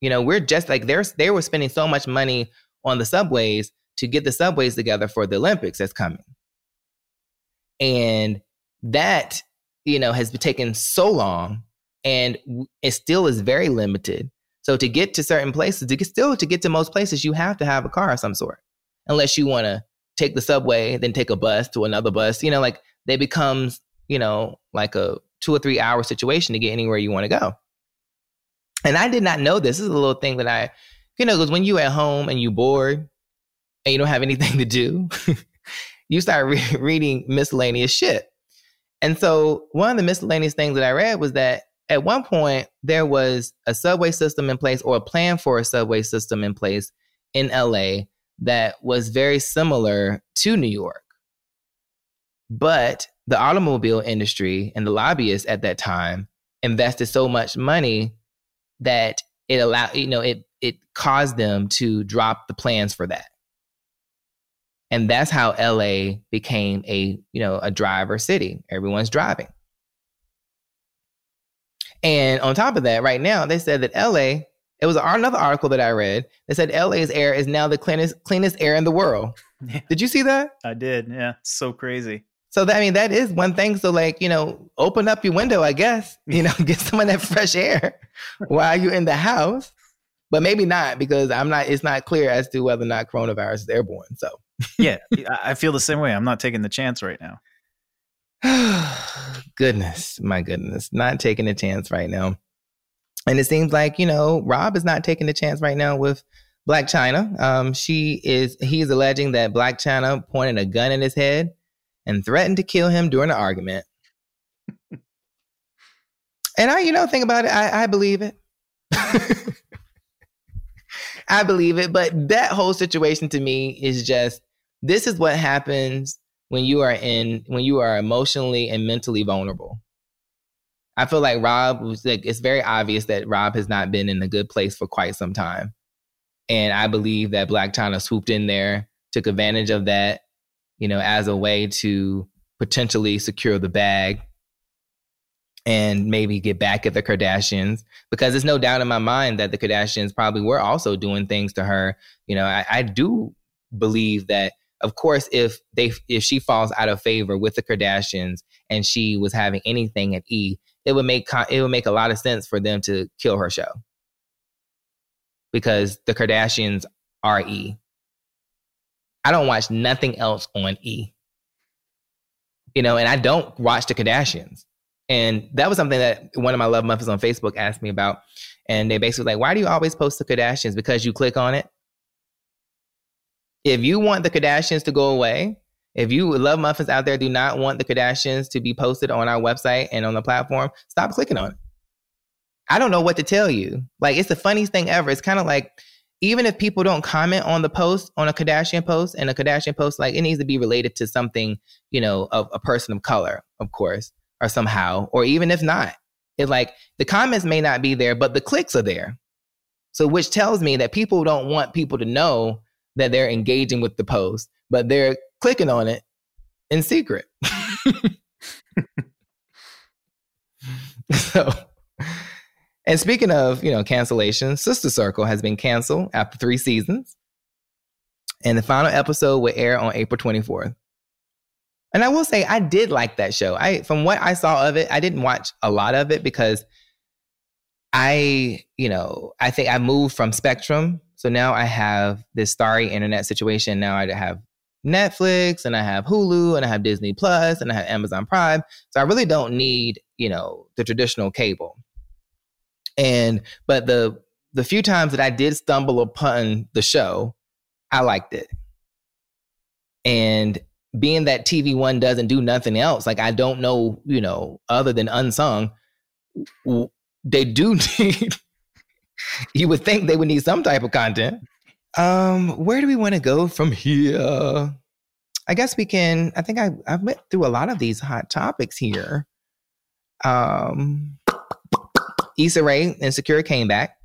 You know, we're just like there's they were spending so much money on the subways to get the subways together for the Olympics that's coming. And that, you know, has been taken so long and it still is very limited so to get to certain places, to get still to get to most places, you have to have a car of some sort. Unless you want to take the subway, then take a bus to another bus. You know, like they becomes, you know, like a two or three hour situation to get anywhere you want to go. And I did not know this. This is a little thing that I, you know, because when you at home and you bored and you don't have anything to do, you start re- reading miscellaneous shit. And so one of the miscellaneous things that I read was that at one point there was a subway system in place or a plan for a subway system in place in LA that was very similar to New York. But the automobile industry and the lobbyists at that time invested so much money that it allowed, you know, it it caused them to drop the plans for that. And that's how LA became a, you know, a driver city. Everyone's driving. And on top of that, right now, they said that LA, it was another article that I read They said LA's air is now the cleanest, cleanest air in the world. Yeah. Did you see that? I did. Yeah. so crazy. So that, I mean, that is one thing. So like, you know, open up your window, I guess, you know, get some of that fresh air while you're in the house. But maybe not because I'm not, it's not clear as to whether or not coronavirus is airborne. So yeah, I feel the same way. I'm not taking the chance right now. goodness, my goodness, not taking a chance right now. And it seems like, you know, Rob is not taking a chance right now with Blac Chyna. Um, she is, he's alleging that Blac Chyna pointed a gun in his head and threatened to kill him during an argument. and I, you know, think about it, I, I believe it. I believe it. But that whole situation to me is just this is what happens when you are in when you are emotionally and mentally vulnerable. I feel like Rob was like it's very obvious that Rob has not been in a good place for quite some time. And I believe that Blac Chyna swooped in there, took advantage of that, you know, as a way to potentially secure the bag and maybe get back at the Kardashians because there's no doubt in my mind that the Kardashians probably were also doing things to her. You know, I, I do believe that of course, if they if she falls out of favor with the Kardashians and she was having anything at E, it would make it would make a lot of sense for them to kill her show because the Kardashians are E. I don't watch nothing else on E. You know, and I don't watch the Kardashians. And that was something that one of my love muffins on Facebook asked me about. And they basically like, why do you always post the Kardashians? Because you click on it if you want the Kardashians to go away, if you love muffins out there do not want the Kardashians to be posted on our website and on the platform, stop clicking on it. I don't know what to tell you. Like it's the funniest thing ever. It's kind of like even if people don't comment on the post on a Kardashian post and a Kardashian post, like it needs to be related to something, you know, of a person of color, of course, or somehow, or even if not, it like the comments may not be there, but the clicks are there. So which tells me that people don't want people to know that they're engaging with the post, but they're clicking on it in secret. so, and speaking of, you know, cancellation, Sister Circle has been canceled after three seasons. And the final episode will air on April 24th. And I will say I did like that show. I from what I saw of it, I didn't watch a lot of it because I, you know, I think I moved from Spectrum. So now I have this starry internet situation. Now I have Netflix and I have Hulu and I have Disney Plus and I have Amazon Prime. So I really don't need, you know, the traditional cable. And but the the few times that I did stumble upon the show, I liked it. And being that TV One doesn't do nothing else, like I don't know, you know, other than unsung, they do need. you would think they would need some type of content. Um, where do we want to go from here? I guess we can. I think I I've went through a lot of these hot topics here. Um, Issa Rae Insecure came back,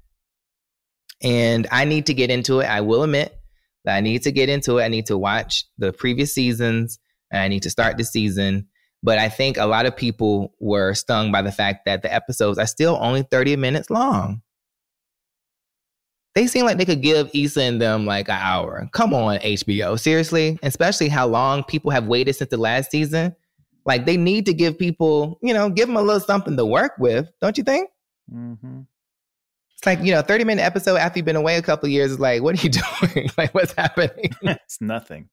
and I need to get into it. I will admit that I need to get into it. I need to watch the previous seasons, and I need to start the season. But I think a lot of people were stung by the fact that the episodes are still only 30 minutes long. They seem like they could give Issa and them like an hour. Come on, HBO. Seriously? Especially how long people have waited since the last season. Like they need to give people, you know, give them a little something to work with, don't you think? Mm-hmm. It's like, you know, 30 minute episode after you've been away a couple years is like, what are you doing? like, what's happening? it's nothing.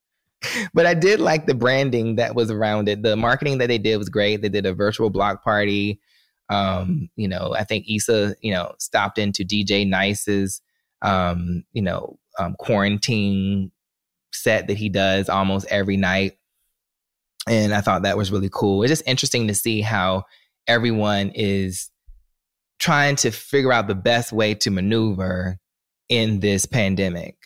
But I did like the branding that was around it. The marketing that they did was great. They did a virtual block party. Um, you know, I think Issa, you know, stopped into DJ Nice's, um, you know, um, quarantine set that he does almost every night. And I thought that was really cool. It's just interesting to see how everyone is trying to figure out the best way to maneuver in this pandemic.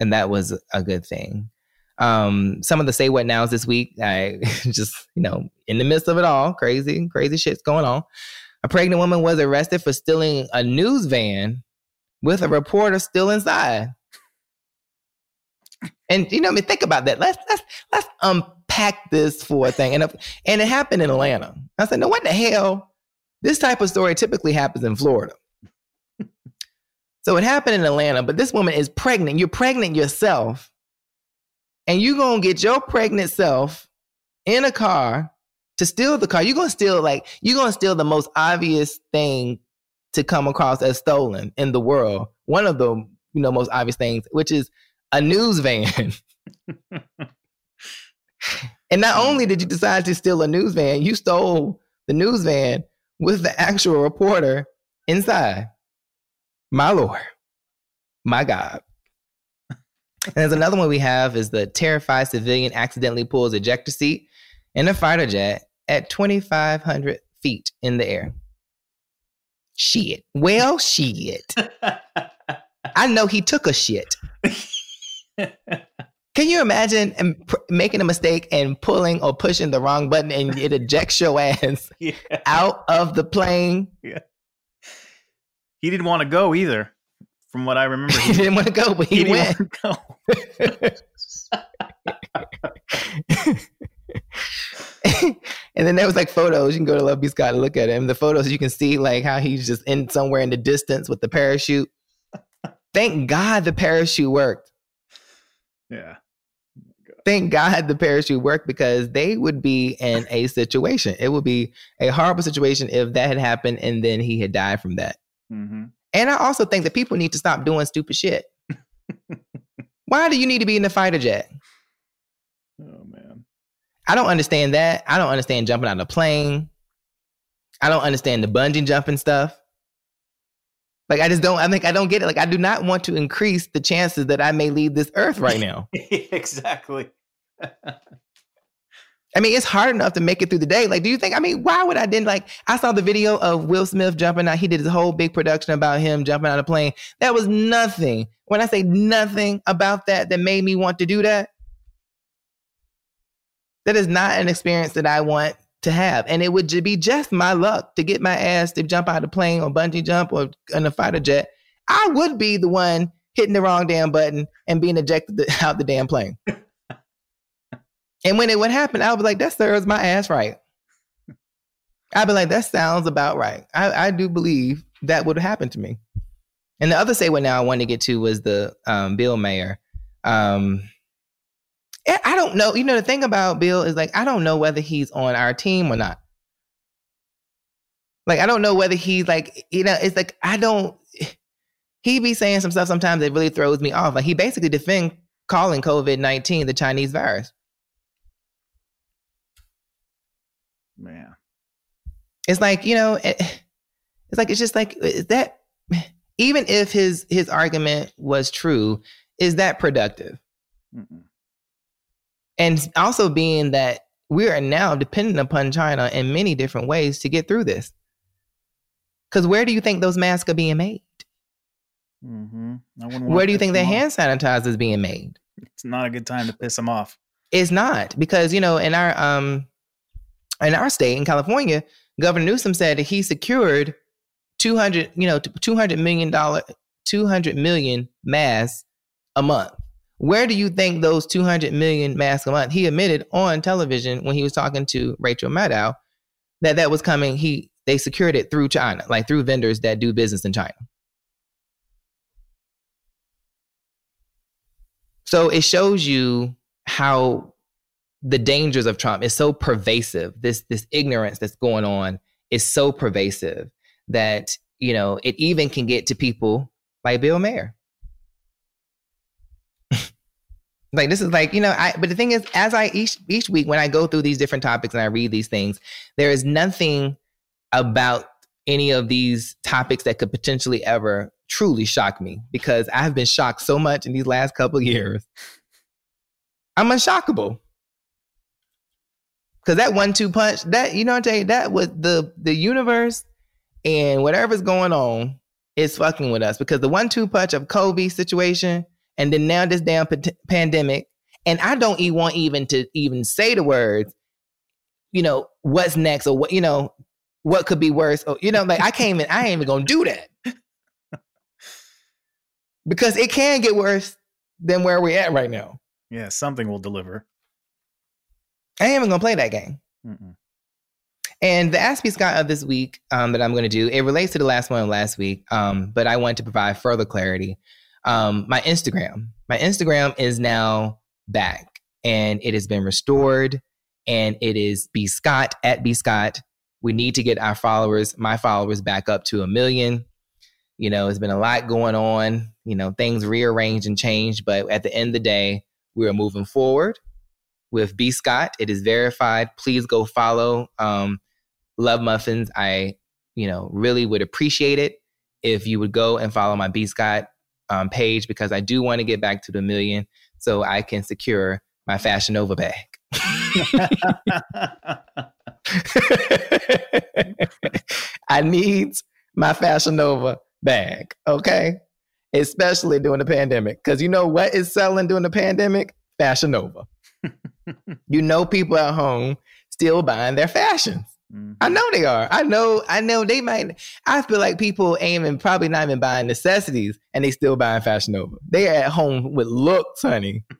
And that was a good thing. Um, some of the say what nows this week, I just, you know, in the midst of it all, crazy, crazy shit's going on. A pregnant woman was arrested for stealing a news van with a reporter still inside. And you know, I mean, think about that. Let's let's let's unpack this for a thing. And and it happened in Atlanta. I said, no, what the hell? This type of story typically happens in Florida. so it happened in Atlanta, but this woman is pregnant. You're pregnant yourself. And you're to get your pregnant self in a car to steal the car. You're to steal, like, you're to steal the most obvious thing to come across as stolen in the world. One of the, you know, most obvious things, which is a news van. and not only did you decide to steal a news van, you stole the news van with the actual reporter inside. My Lord, my God. And there's another one we have is the terrified civilian accidentally pulls ejector seat in a fighter jet at 2,500 feet in the air. Shit. Well, shit. I know he took a shit. Can you imagine making a mistake and pulling or pushing the wrong button and it ejects your ass yeah. out of the plane? Yeah. He didn't want to go either, from what I remember. He, he didn't want to go, but he, he went. And then there was like photos. You can go to Love B. Scott and look at him. The photos you can see like how he's just in somewhere in the distance with the parachute. Thank God the parachute worked. Yeah thank God the parachute worked because they would be in a situation. It would be a horrible situation if that had happened and then he had died from that. Mm-hmm. And I also think that people need to stop doing stupid shit. Why do you need to be in the fighter jet? I don't understand that. I don't understand jumping out of a plane. I don't understand the bungee jumping stuff. Like I just don't. I think I don't get it. Like I do not want to increase the chances that I may leave this earth right now. exactly. I mean, it's hard enough to make it through the day. Like, do you think? I mean, why would I then? Like, I saw the video of Will Smith jumping out. He did his whole big production about him jumping out of a plane. That was nothing. When I say nothing about that, that made me want to do that. That is not an experience that I want to have. And it would be just my luck to get my ass to jump out of plane or bungee jump or in a fighter jet. I would be the one hitting the wrong damn button and being ejected out the damn plane. and when it would happen, I would be like, that serves my ass right. I'd be like, that sounds about right. I, I do believe that would happen to me. And the other say what now I wanted to get to was the um, Bill Maher. Um, Eh, I don't know. You know, the thing about Bill is like, I don't know whether he's on our team or not. Like, I don't know whether he's like, you know, it's like, I don't, he be saying some stuff sometimes that really throws me off. Like, he basically defend calling COVID 19 the Chinese virus. Man. It's like, you know, eh, it, it's like, it's just like, is that, even if his his argument was true, is that productive? Mm-mm. And also being that we are now dependent upon China in many different ways to get through this. Because where do you think those masks are being made? Mm-hmm. Where do you think the hand sanitizer is being made? It's not a good time to piss them off. It's not because you know in our um in our state in California, Governor Newsom said that he secured two hundred you know two hundred million dollar two hundred million masks a month. Where do you think those 200 million masks a month? He admitted on television when he was talking to Rachel Maddow that that was coming. He they secured it through China, like through vendors that do business in China. So it shows you how the dangers of Trump is so pervasive. This this ignorance that's going on is so pervasive that you know it even can get to people like Bill Maher. Like this is like you know i but the thing is as i each each week when i go through these different topics and i read these things there is nothing about any of these topics that could potentially ever truly shock me because I have been shocked so much in these last couple years. I'm unshockable. Cause that one two punch, that you know what I'm saying? that was the the universe and whatever's going on is fucking with us because the one two punch of COVID situation and then now this damn p- pandemic and I don't even want even to even say the words, you know, what's next or what, you know, what could be worse. Or, you know, like I can't even, I ain't even gonna do that. because it can get worse than where we're at right now. Yeah, something will deliver. I ain't even gonna play that game. Mm-mm. And the Ask B Scott of this week um, that I'm going to do, it relates to the last one last week, um, but I want to provide further clarity. Um, my Instagram, my Instagram is now back, and it has been restored, and it is B Scott at B Scott we need to get our followers, my followers, back up to a million. You know, it's been a lot going on. You know, things rearranged and changed, but at the end of the day, we are moving forward with B Scott. It is verified. Please go follow um, Love Muffins. I, you know, really would appreciate it if you would go and follow my B Scott um, page because I do want to get back to the million so I can secure my Fashion Nova bag. I need my Fashion Nova bag, okay? Especially during the pandemic. Because you know what is selling during the pandemic? Fashion Nova. you know people at home still buying their fashions. Mm-hmm. I know they are. I know, I know they might. I feel like people ain't even probably not even buying necessities and they still buying Fashion Nova. They are at home with looks, honey.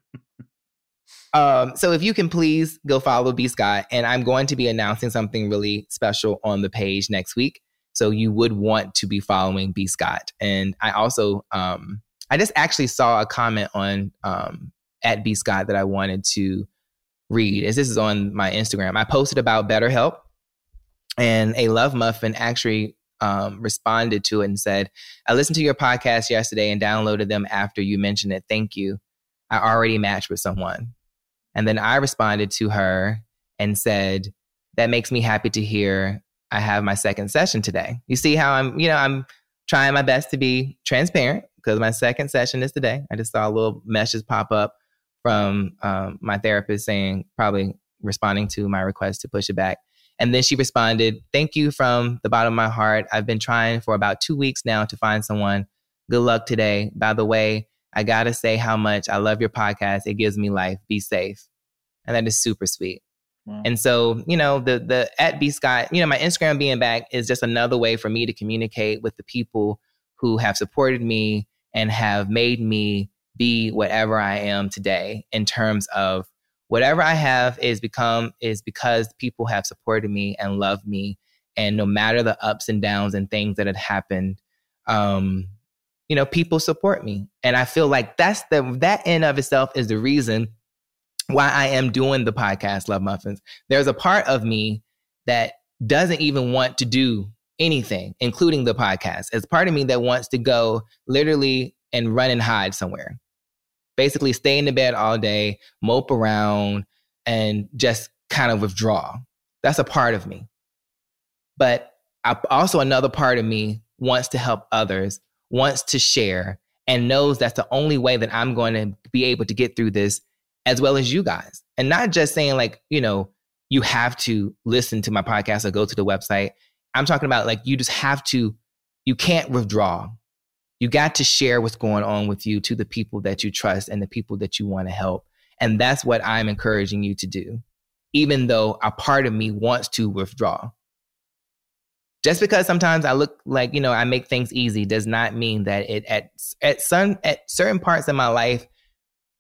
Um, so if you can please go follow B Scott, and I'm going to be announcing something really special on the page next week. So you would want to be following B Scott. And I also, um, I just actually saw a comment on um, at B Scott that I wanted to read. As this is on my Instagram, I posted about BetterHelp, and a love muffin actually um, responded to it and said, "I listened to your podcast yesterday and downloaded them after you mentioned it. Thank you. I already matched with someone." And then I responded to her and said, That makes me happy to hear I have my second session today. You see how I'm, you know, I'm trying my best to be transparent because my second session is today. I just saw a little message pop up from um, my therapist saying, probably responding to my request to push it back. And then she responded, Thank you from the bottom of my heart. I've been trying for about two weeks now to find someone. Good luck today. By the way, I got to say how much I love your podcast. It gives me life. Be safe. And that is super sweet. Wow. And so, you know, the the at B Scott, you know, my Instagram being back is just another way for me to communicate with the people who have supported me and have made me be whatever I am today in terms of whatever I have is become is because people have supported me and loved me. And no matter the ups and downs and things that had happened, um, you know, people support me. And I feel like that's the that in of itself is the reason why I am doing the podcast, Love Muffins. There's a part of me that doesn't even want to do anything, including the podcast. It's part of me that wants to go literally and run and hide somewhere. Basically, stay in the bed all day, mope around, and just kind of withdraw. That's a part of me. But I, also, another part of me wants to help others, wants to share, and knows that's the only way that I'm going to be able to get through this as well as you guys. And not just saying, like, you know, you have to listen to my podcast or go to the website. I'm talking about like you just have to, you can't withdraw. You got to share what's going on with you to the people that you trust and the people that you want to help. And that's what I'm encouraging you to do, even though a part of me wants to withdraw. Just because sometimes I look like, you know, I make things easy does not mean that it at at some at certain parts of my life,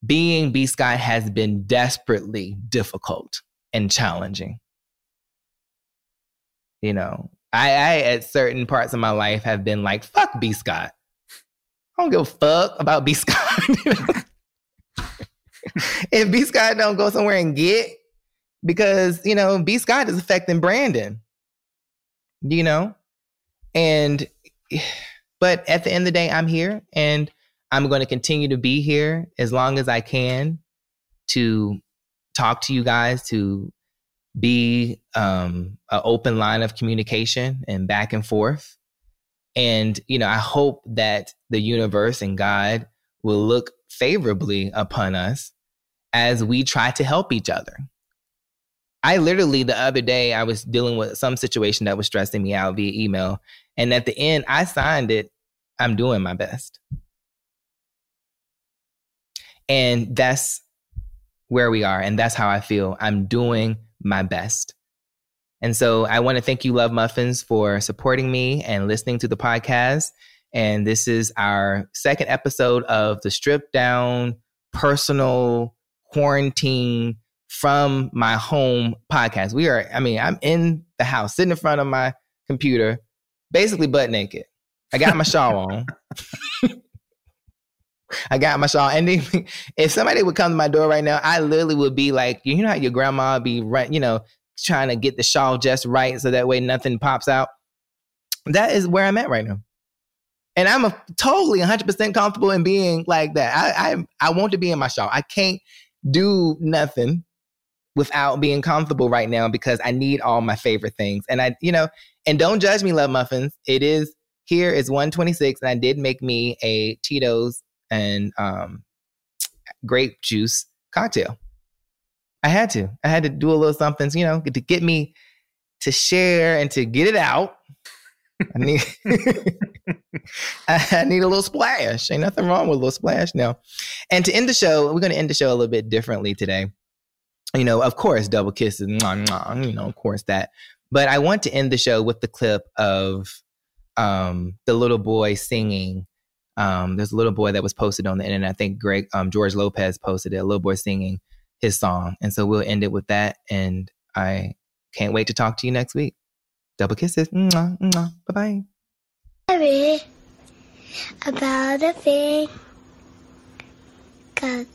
being B Scott has been desperately difficult and challenging. You know, I, I at certain parts of my life have been like, fuck B Scott. Don't give a fuck about B Scott. if B Scott don't go somewhere and get, because you know, B Scott is affecting Brandon. You know? And but at the end of the day, I'm here and I'm going to continue to be here as long as I can to talk to you guys, to be um, an open line of communication and back and forth. And, you know, I hope that the universe and God will look favorably upon us as we try to help each other. I literally, the other day, I was dealing with some situation that was stressing me out via email. And at the end, I signed it, I'm doing my best. And that's where we are. And that's how I feel. I'm doing my best. And so I want to thank you, Love Muffins, for supporting me and listening to the podcast. And this is our second episode of the stripped down personal quarantine from my home podcast. We are, I mean, I'm in the house, sitting in front of my computer, basically butt naked. I got my shawl on. I got my shawl. And if somebody would come to my door right now, I literally would be like, you know how your grandma be right, you know, trying to get the shawl just right so that way nothing pops out. That is where I'm at right now. And I'm a, totally 100% comfortable in being like that. I, I I want to be in my shawl. I can't do nothing without being comfortable right now because I need all my favorite things. And I, you know, and don't judge me, love muffins. It is here is 126, and I did make me a Tito's and um, grape juice cocktail. I had to. I had to do a little something, you know, to get me to share and to get it out. I need I need a little splash. Ain't nothing wrong with a little splash now. And to end the show, we're going to end the show a little bit differently today. You know, of course, double kisses, mwah, mwah, you know, of course that. But I want to end the show with the clip of um, the little boy singing um, there's a little boy that was posted on the internet. I think Greg um, George Lopez posted it. A little boy singing his song, and so we'll end it with that. And I can't wait to talk to you next week. Double kisses. Bye bye. Sorry about a thing, cause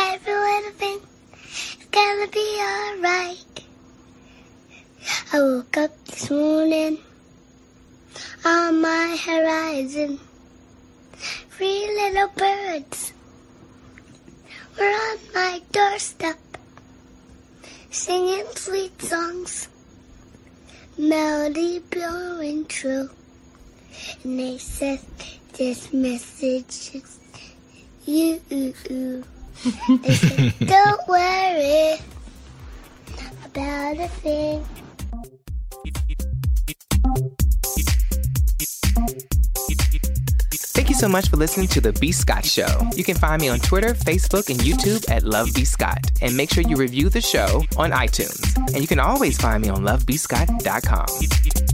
every little thing is gonna be alright. I woke up this morning on my horizon three little birds were on my doorstep singing sweet songs, melody blowing true. And they said, This message is you. they said, Don't worry about a thing. So much for listening to The B Scott Show. You can find me on Twitter, Facebook, and YouTube at Love B Scott. And make sure you review the show on iTunes. And you can always find me on lovebscott.com.